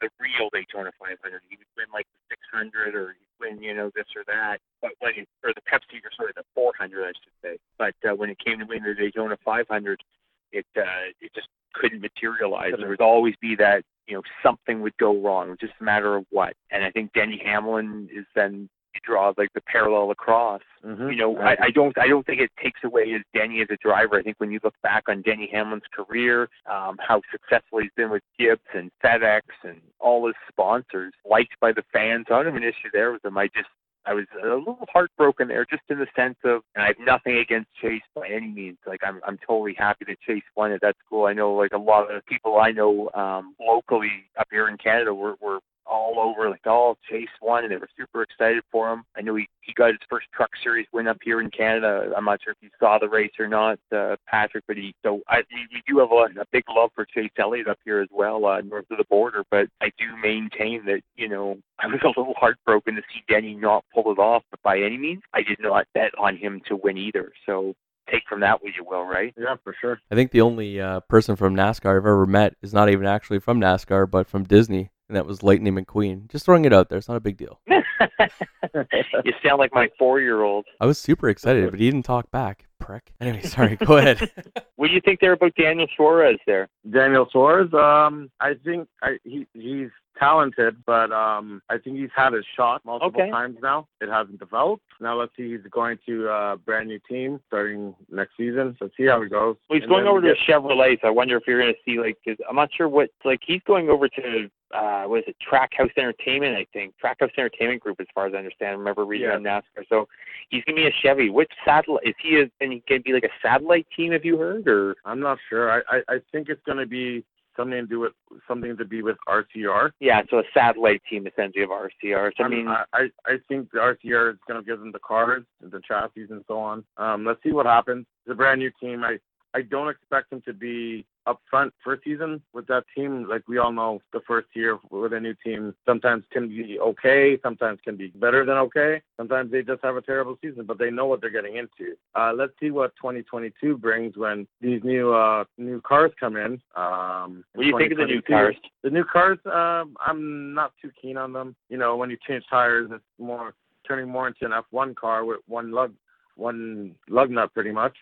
the real Daytona 500. He would win like the 600 or he'd win you know this or that, but when it, or the Pepsi or sorry the 400 I should say, but uh, when it came to winning the Daytona 500, it uh, it just couldn't materialize. There would always be that you know something would go wrong. Just a matter of what. And I think Denny Hamlin is then you draw like the parallel across. Mhm. You know, I, I don't I don't think it takes away as Denny as a driver. I think when you look back on Denny Hamlin's career, um, how successful he's been with Gibbs and FedEx and all his sponsors, liked by the fans. I don't have an issue there with him. I just I was a little heartbroken there, just in the sense of, and I have nothing against Chase by any means. Like I'm, I'm totally happy that Chase won it. That's cool. I know, like a lot of people I know um, locally up here in Canada were, were all over, like, oh, Chase won, and they were super excited for him. I know he, he got his first Truck Series win up here in Canada. I'm not sure if you saw the race or not, uh, Patrick, but he. So I, we, we do have a, a big love for Chase Elliott up here as well, uh, north of the border. But I do maintain that, you know, (laughs) I was a little heartbroken to see Denny not pull it off, but by any means, I did not bet on him to win either. So take from that what you will, right? Yeah, for sure. I think the only uh, person from NASCAR I've ever met is not even actually from NASCAR, but from Disney, and that was Lightning McQueen. Just throwing it out there. It's not a big deal. (laughs) you sound like my four-year-old. I was super excited, but he didn't talk back. Prick. Anyway, sorry. Go ahead. (laughs) (laughs) What do you think there about Daniel Suarez there? Daniel Suarez, um, I think I, he he's talented, but um, I think he's had his shot multiple Okay. times now. It hasn't developed. Now let's see. He's going to a brand new team starting next season. Let's see how it goes. Well, he's And going over to get- Chevrolet, so I wonder if you're going to see like, cause I'm not sure what like he's going over to uh what is it Trackhouse Entertainment I think Trackhouse Entertainment Group as far as I understand. I remember reading Yeah. on NASCAR, so he's going to be a Chevy. Which satellite is he? A, and he going to be like a satellite team? Have you heard or? I'm not sure. I, I, I think it's going to be something to do with something to be with RCR. Yeah, so a satellite team essentially of RCR. So, I mean, I, I, I think the RCR is going to give them the cars, and the chassis, and so on. Um, let's see what happens. It's a brand new team. I, I don't expect them to be up front first season with that team. Like we all know, the first year with a new team sometimes can be okay, sometimes can be better than okay. Sometimes they just have a terrible season, but they know what they're getting into. Uh, let's see what 2022 brings when these new uh, new cars come in. Um, what do you think of the new cars? The new cars, um, I'm not too keen on them. You know, when you change tires, it's more turning more into an F1 car with one lug, one lug nut pretty much,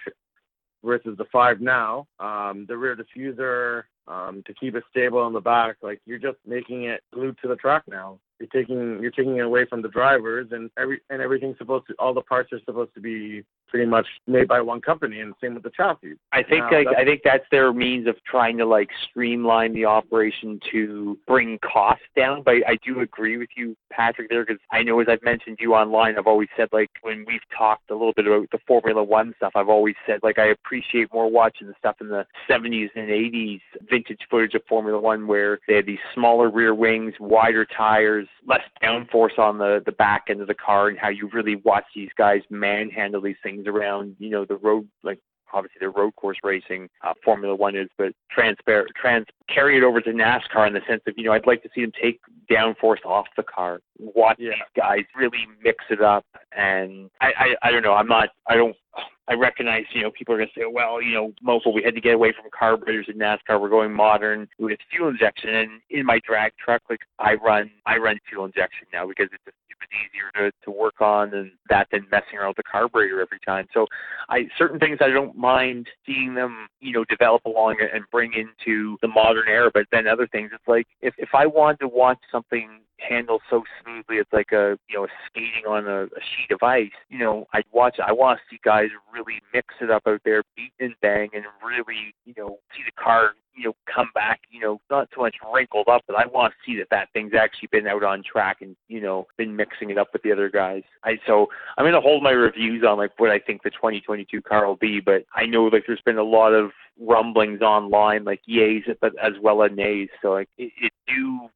versus the five now. Um, the rear diffuser um, to keep it stable on the back, like you're just making it glued to the track now. You're taking you're taking it away from the drivers, and every and everything's supposed to all the parts are supposed to be pretty much made by one company, and same with the chassis. I think No, like, I think that's their means of trying to like streamline the operation to bring costs down. But I do agree with you, Patrick, there because I know as I've mentioned you online, I've always said like when we've talked a little bit about the Formula One stuff, I've always said like I appreciate more watching the stuff in the 70s and 80s vintage footage of Formula One where they had these smaller rear wings, wider tires, less downforce on the the back end of the car, and how you really watch these guys manhandle these things around, you know, the road like obviously the road course racing uh, Formula One is, but transfer trans carry it over to NASCAR in the sense of you know I'd like to see them take downforce off the car, watch Yeah. these guys really mix it up, and I, I I don't know I'm not I don't. I recognize, you know, people are going to say, well, you know, Mofo, we had to get away from carburetors in NASCAR. We're going modern with fuel injection. And in my drag truck, like I run, I run fuel injection now because it's just was easier to, to work on and that than messing around with the carburetor every time. So I certain things I don't mind seeing them, you know, develop along and bring into the modern era. But then other things, it's like if if I wanted to watch something handle so smoothly, it's like a you know skating on a, a sheet of ice. You know, I'd watch. I want to see guys really mix it up out there, beat and bang, and really you know see the car you know come back. You know, not so much wrinkled up, but I want to see that that thing's actually been out on track and you know been mixing it up with the other guys. I so I'm to hold my reviews on like what I think the 2022 car will be, but I know like there's been a lot of rumblings online, like yays, but as well as nays. So like it, it do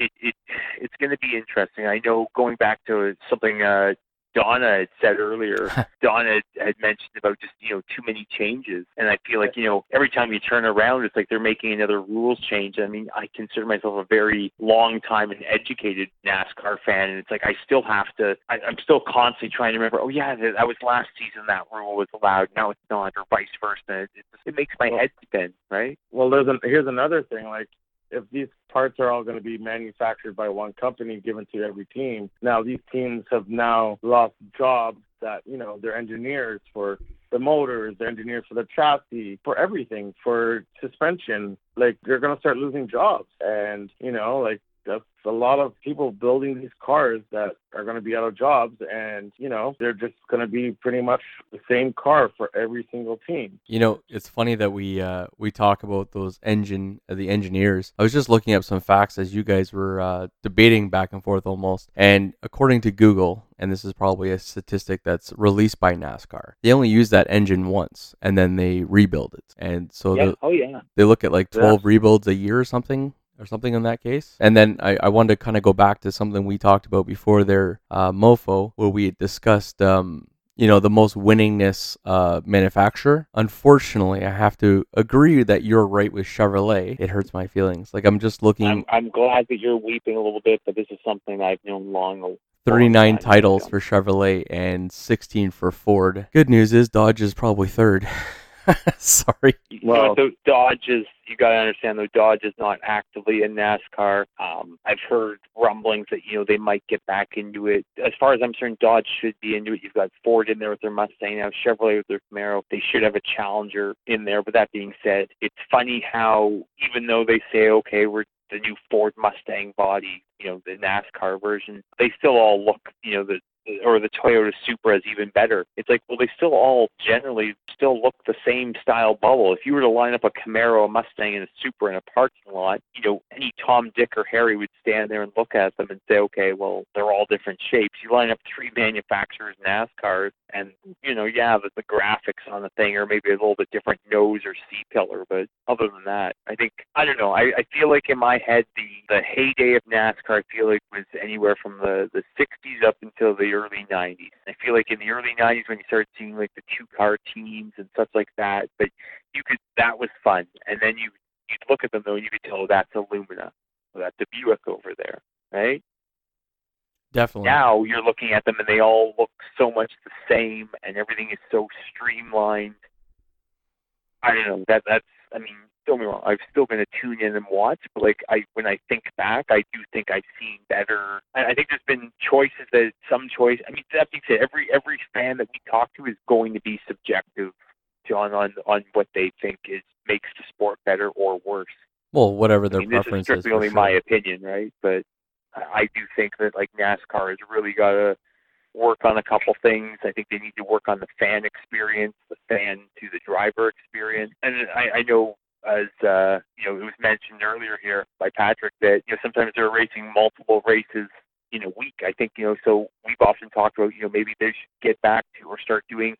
it, it it's going to be interesting. I know going back to something uh, Donna had said earlier. (laughs) Donna had, mentioned about just you know too many changes, and I feel like you know every time you turn around, it's like they're making another rules change. I mean, I consider myself a very long time and educated NASCAR fan, and it's like I still have to. I, I'm still constantly trying to remember. Oh yeah, that, that was last season. That rule was allowed. Now it's not, or vice versa. It, it, it makes my head spin, right? Well, there's an, here's another thing. Like, if these parts are all going to be manufactured by one company, given to every team, now these teams have now lost jobs that you know they're engineers for the motors, they're engineers for the chassis, for everything, for suspension. Like, they're going to start losing jobs, and you know, like that's a lot of people building these cars that are going to be out of jobs and you know they're just going to be pretty much the same car for every single team You know, it's funny that we uh, we talk about those engine uh, the engineers. I was just looking up some facts as you guys were uh, debating back and forth almost. And according to Google, and this is probably a statistic that's released by NASCAR, they only use that engine once and then they rebuild it. And so yeah. the, Oh yeah. they look at like Yeah. 12 rebuilds a year or something or something in that case. And then i, I wanted to kind of go back to something we talked about before there uh, mofo where we had discussed um, you know the most winningness uh, manufacturer. Unfortunately i have to agree that you're right with chevrolet. It hurts my feelings. Like i'm just looking I'm, I'm glad that you're weeping a little bit, but this is something I've known long. 39 titles for chevrolet and 16 for ford. Good news is dodge is probably third (laughs) (laughs) sorry You know, Well- though Dodge is you got to understand though Dodge is not actively in NASCAR. Um, I've heard rumblings that you know they might get back into it. As far as I'm concerned, Dodge should be into it. You've got Ford in there with their Mustang now, Chevrolet with their Camaro. They should have a challenger in there. But that being said, it's funny how even though they say okay we're the new Ford Mustang body, you know, the NASCAR version, they still all look, you know, the or the Toyota Supra is even better. It's like, well, they still all generally still look the same style bubble. If you were to line up a Camaro, a Mustang, and a Supra in a parking lot, you know, any Tom, Dick, or Harry would stand there and look at them and say, okay, well, they're all different shapes. You line up three manufacturers NASCARs, and you know, yeah, the, the graphics on the thing are maybe a little bit different nose or C pillar, but other than that, I think I don't know. I, I feel like in my head the the heyday of NASCAR I feel like was anywhere from the the 60s up until the early 90s. I feel like in the early 90s when you started seeing like the two car teams and stuff like that, but you could that was fun, and then you you'd look at them though and you could tell oh, that's a Lumina, or that's a Buick over there, right? Definitely. Now you're looking at them and they all look so much the same, and everything is so streamlined. I don't know. That that's. I mean, don't me wrong. I'm still going to tune in and watch, but like I, when I think back, I do think I've seen better. I, I think there's been choices that some choice. I mean, that being said, every every fan that we talk to is going to be subjective, John, on on what they think is makes the sport better or worse. Well, whatever their I mean, this is strictly only sure. my opinion, right? But I I do think that like NASCAR has really got to work on a couple things. I think they need to work on the fan experience, the fan to the driver experience. And I, I know as uh, you know, it was mentioned earlier here by Patrick that you know sometimes they're racing multiple races in a week. I think you know, so we've often talked about you know maybe they should get back to or start doing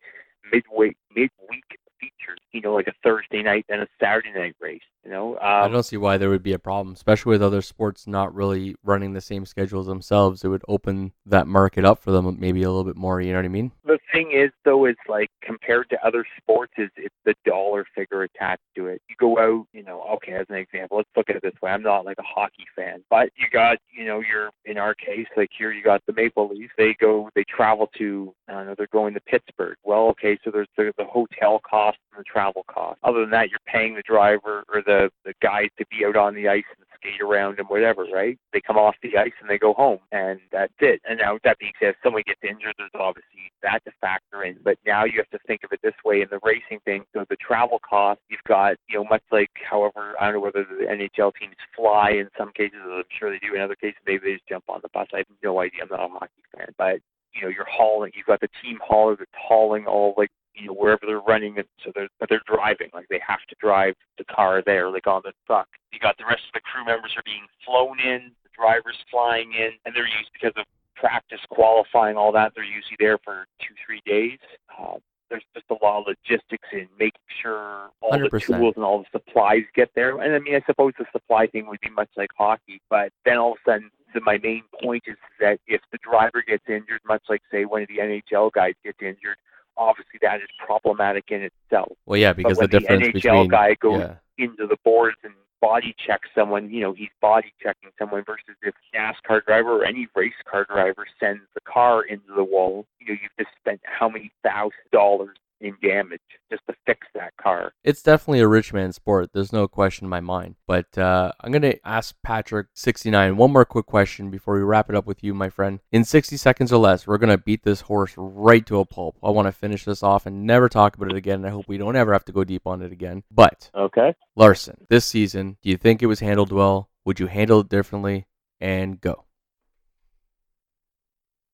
midweek midweek features. You know, like a Thursday night and a Saturday night race. You know, I um, don't see why there would be a problem, especially with other sports not really running the same schedules themselves. It would open that market up for them maybe a little bit more. You know what I mean? the thing is though is like compared to other sports is it's the dollar figure attached to it you go out you know okay as an example let's look at it this way i'm not like a hockey fan but you got you know you're in our case like here you got the maple leafs they go they travel to i don't know they're going to pittsburgh well okay so there's the, the hotel cost the travel cost other than that you're paying the driver or the the guys to be out on the ice and skate around and whatever, right? They come off the ice and they go home, and that's it. And now, that being said, if someone gets injured, there's obviously that to factor in. But now you have to think of it this way in the racing thing. So the travel cost, you've got, you know, much like however, I don't know whether the NHL teams fly in some cases, I'm sure they do. In other cases, maybe they just jump on the bus. I have no idea. I'm not a hockey fan, but you know, you're hauling. You've got the team hauler that's hauling all like you know wherever they're running it. So they're they're driving like they have to drive the car there, like on the truck. You got the rest of the crew members are being flown in. The drivers flying in, and they're used because of practice, qualifying, all that. They're usually there for two, three days. Uh, there's just a lot of logistics in making sure all 100%. the tools and all the supplies get there. And I mean, I suppose the supply thing would be much like hockey, but then all of a sudden, the, my main point is that if the driver gets injured, much like say one of the NHL guys gets injured, obviously that is problematic in itself. Well, yeah, because the when the difference NHL between guy goes- yeah. Into the boards and body checks someone, you know, he's body checking someone versus if a NASCAR driver or any race car driver sends the car into the wall, you know, you've just spent how many thousand dollars in damage just to fix that car. It's definitely a rich man sport. There's no question in my mind. But uh, I'm going to ask Patrick69 one more quick question before we wrap it up with you, my friend. In 60 seconds or less, we're going to beat this horse right to a pulp. I want to finish this off and never talk about it again. I hope we don't ever have to go deep on it again. But, Okay. Larson, this season, do you think it was handled well? Would you handle it differently? And go.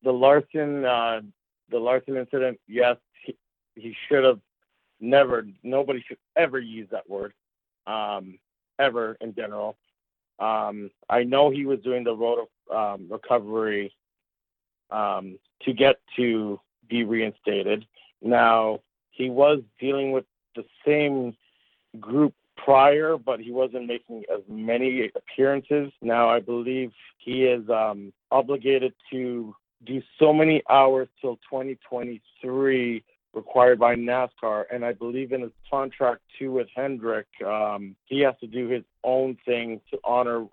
The Larson, uh, the Larson incident. Yes, he, should have never. Nobody should ever use that word, um, ever in general. Um, I know he was doing the road of um, recovery um, to get to be reinstated. Now he was dealing with the same group prior, but he wasn't making as many appearances. Now I believe he is um, obligated to do so many hours till 2023 required by NASCAR, and I believe in his contract too with Hendrick, um, he has to do his own thing to honor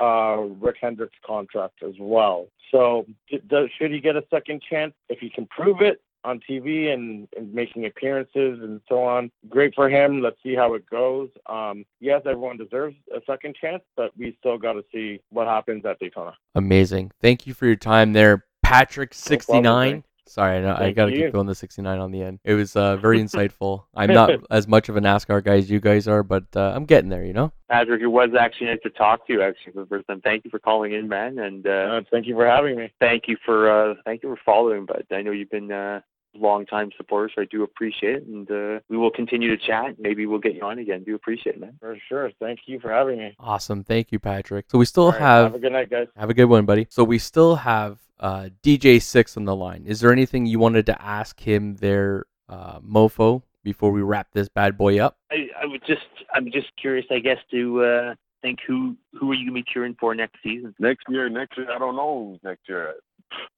uh, Rick Hendrick's contract as well. So, does, should he get a second chance if he can prove it? On TV and, and making appearances and so on. Great for him. Let's see how it goes. Um, yes, everyone deserves a second chance, but we still got to see what happens at Daytona. Amazing. Thank you for your time there, Patrick69. problem, Sorry, I, I gotta you. keep going the 69 on the end. It was uh, very (laughs) insightful. I'm not (laughs) as much of a NASCAR guy as you guys are, but uh, I'm getting there. You know. Patrick, it was actually nice to talk to you actually for the first time. Thank you for calling in, man, and uh, Uh, thank you for having me. thank you for uh, thank you for following. But I know you've been uh, long time supporter, so I do appreciate it, and uh, we will continue to chat. Maybe we'll get you on again. Do appreciate it, man. For sure. Thank you for having me. Awesome. Thank you, Patrick. So we still All right, have have a good night, guys. Have a good one, buddy. So we still have uh, DJ Six on the line. Is there anything you wanted to ask him there, uh, Mofo, before we wrap this bad boy up? I, I would just I'm just curious, I guess, to uh, think who who are you gonna be cheering for next season? Next year, next year, I don't know. Next year,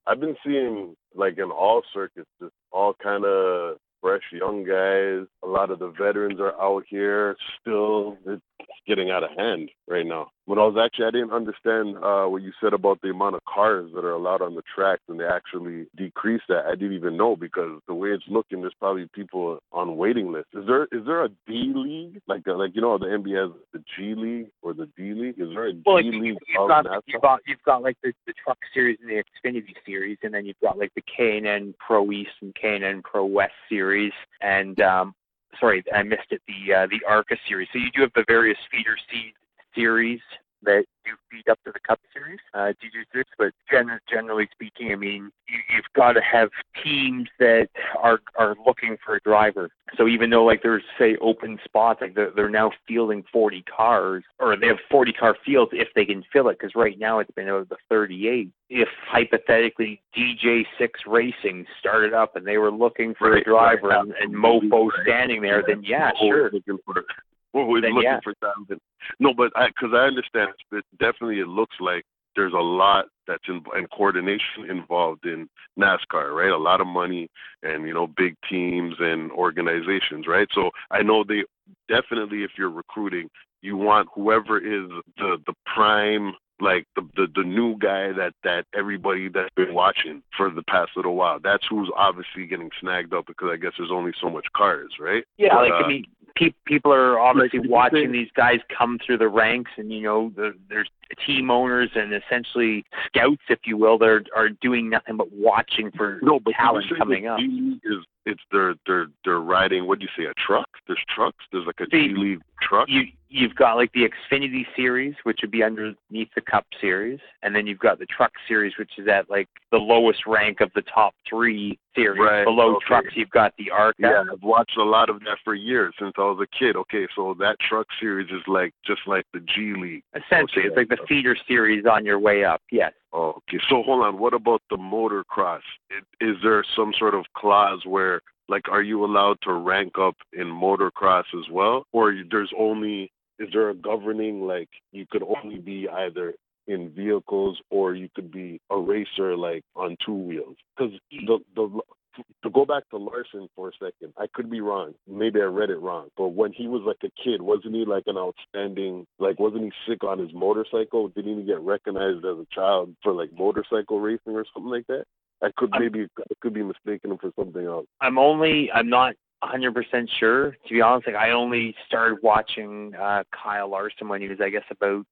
I've been seeing like in all circuits, just all kind of fresh young guys. A lot of the veterans are out here. Still, it's getting out of hand right now. When I was actually, I didn't understand uh, what you said about the amount of cars that are allowed on the track, and they actually decreased that. I didn't even know because the way it's looking, there's probably people on waiting lists. Is there is there a D league like uh, like you know the NBA has the G League or the D League? Is there a D Well, League you, of you've got you've got you've got like the, the truck series and the Xfinity series, and then you've got like the K and N Pro East and K and N Pro West series, and um, sorry, I missed it. The uh, the ARCA series. So you do have the various feeder seed series that do feed up to the Cup Series, uh, DJ6. But gen- generally speaking, I mean, you, you've got to have teams that are are looking for a driver. So even though like there's say open spots, like they're, they're now fielding 40 cars, or they have 40 car fields if they can fill it. Because right now it's been over the 38. If hypothetically DJ6 Racing started up and they were looking for a driver right, and, and Mofo right. standing there, then yeah, sure. Looking for, always Then looking yeah. for talent. No, but I because I understand. but definitely, it looks like there's a lot that's in and coordination involved in NASCAR, right? A lot of money and you know big teams and organizations, right? So I know they definitely, if you're recruiting, you want whoever is the the prime like the, the the new guy that that everybody that's been watching for the past little while. That's who's obviously getting snagged up because I guess there's only so much cars, right? Yeah, But, like uh, I mean, pe- people are obviously Like, watching these guys come through the ranks, and you know, the, there's team owners and essentially scouts, if you will, that are, are doing nothing but watching for No, but talent coming up. Is it's they're they're they're riding. What do you say? A truck? There's trucks. There's like a See, G League truck. You you've got like the Xfinity series, which would be underneath the Cup series, and then you've got the Truck series, which is at like the lowest rank of the top three series. Right, Below okay. trucks, you've got the ARCA. Yeah, I've watched a lot of that for years since I was a kid. Okay, so that truck series is like just like the G League. Essentially, Okay. it's like the feeder series on your way up. Yes. Oh, okay, so hold on. What about the motocross? Is there some sort of clause where, like, are you allowed to rank up in motocross as well, or there's only is there a governing like you could only be either in vehicles or you could be a racer like on two wheels? Because the the to go back to Larson for a second, I could be wrong. Maybe I read it wrong. But when he was like a kid, wasn't he like an outstanding, like, wasn't he sick on his motorcycle? Didn't he get recognized as a child for like motorcycle racing or something like that? I could I'm- maybe, I could be mistaking him for something else. I'm only I'm not 100% sure to be honest. Like I only started watching uh Kyle Larson when he was I guess about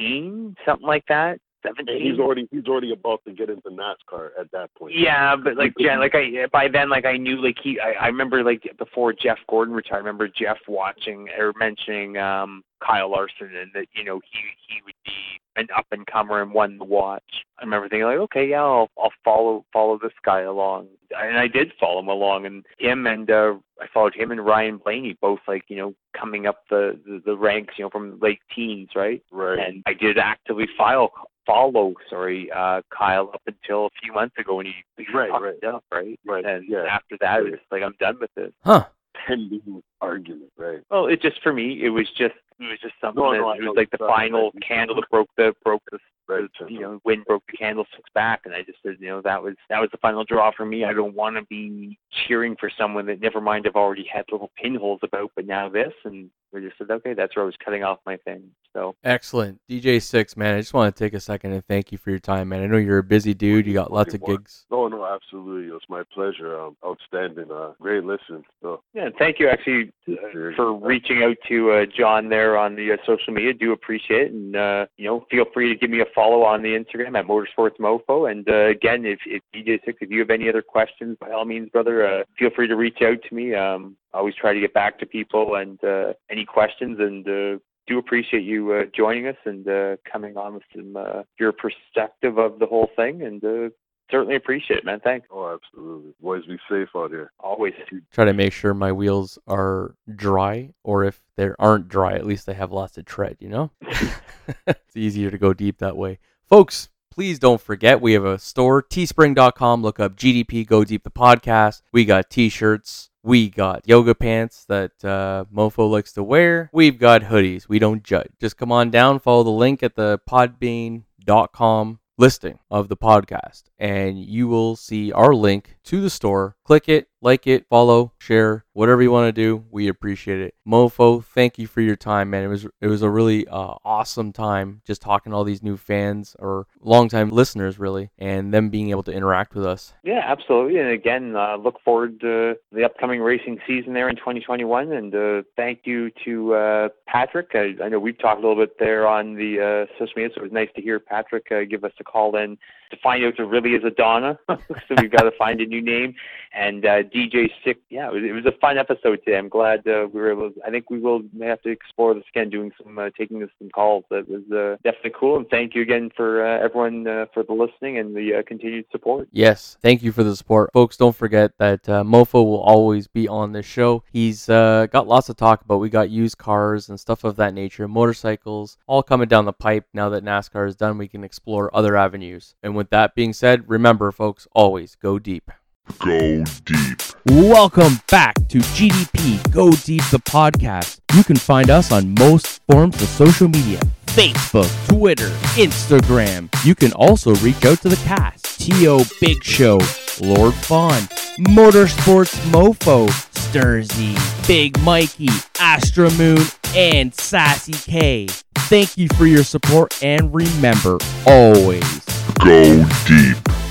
18, something like that. 17. He's already, he's already about to get into NASCAR at that point. Yeah, but like Jen, like I by then like I knew like he I, I remember like before Jeff Gordon retired, I remember Jeff watching or mentioning um Kyle Larson and that you know he he would be an up and comer and one to watch. I remember thinking like, okay, yeah, I'll I'll follow follow this guy along, and I did follow him along, and him and uh I followed him and Ryan Blaney both like you know coming up the the, the ranks you know from late teens, right? Right. and I did actively file follow sorry uh Kyle up until a few months ago when he, he Right, right. up right Right, and yeah. after that it was like I'm done with this Huh. pending argument, right? well it just for me it was just it was just something No, that no, it was like the final candle that broke the broke the, Right. the you know wind broke the candlesticks back and I just said you know that was that was the final draw for me I don't want to be cheering for someone that never mind I've already had little pinholes about but now this and we just said okay that's where I was cutting off my thing so Excellent. DJ Six, man. I just want to take a second and thank you for your time, man. I know you're a busy dude. You got lots of gigs. No, no, absolutely. It's my pleasure. Um, outstanding. Uh, great listen. So, Yeah, thank you actually uh, for reaching out to uh, John there on the uh, social media. Do appreciate it, and uh, you know, feel free to give me a follow on the Instagram at Motorsports Mofo. And uh, again, if, if DJ Six, if you have any other questions, by all means, brother, uh, feel free to reach out to me. Um, I always try to get back to people and uh, any questions and uh, do appreciate you uh, joining us and uh, coming on with some uh, your perspective of the whole thing and uh, certainly appreciate it, man. Thanks. Oh, absolutely. Boys, be safe out here. Always. Try to make sure my wheels are dry, or if they aren't dry, at least they have lots of tread, you know? (laughs) (laughs) it's easier to go deep that way. Folks, please don't forget we have a store, teespring.com. Look up GDP Go Deep the podcast. We got t shirts. We got yoga pants that uh, Mofo likes to wear. We've got hoodies. We don't judge. Just come on down, follow the link at the podbean.com listing of the podcast, and you will see our link to the store. Click it, like it, follow, share, whatever you want to do. We appreciate it. Mofo, thank you for your time, man. It was it was a really uh, awesome time just talking to all these new fans or longtime listeners, really, and them being able to interact with us. Yeah, absolutely. And again, uh, look forward to the upcoming racing season there in 2021. And uh, thank you to uh, Patrick. I, I know we've talked a little bit there on the uh, social media, so it was nice to hear Patrick uh, give us a call then to find out if there really is Donna. (laughs) so we've got to find a new name. And uh, DJ Sick, yeah, it was, it was a fun episode today. I'm glad uh, we were able. To, I think we will may have to explore this again, doing some uh, taking some calls. That was uh, definitely cool. And thank you again for uh, everyone uh, for the listening and the continued support. Yes, thank you for the support, folks. Don't forget that Mofo will always be on this show. He's got lots to talk about. We got used cars and stuff of that nature, motorcycles, all coming down the pipe. Now that NASCAR is done, we can explore other avenues. And with that being said, remember, folks, always go deep. Go deep. Welcome back to GDP Go Deep the podcast. You can find us on most forms of social media Facebook, Twitter, Instagram. You can also reach out to the cast T.O. Big Show, Lord Fawn, Motorsports Mofo, Sturzy, Big Mikey, Astra Moon, and Sassy K. Thank you for your support and remember always Go deep.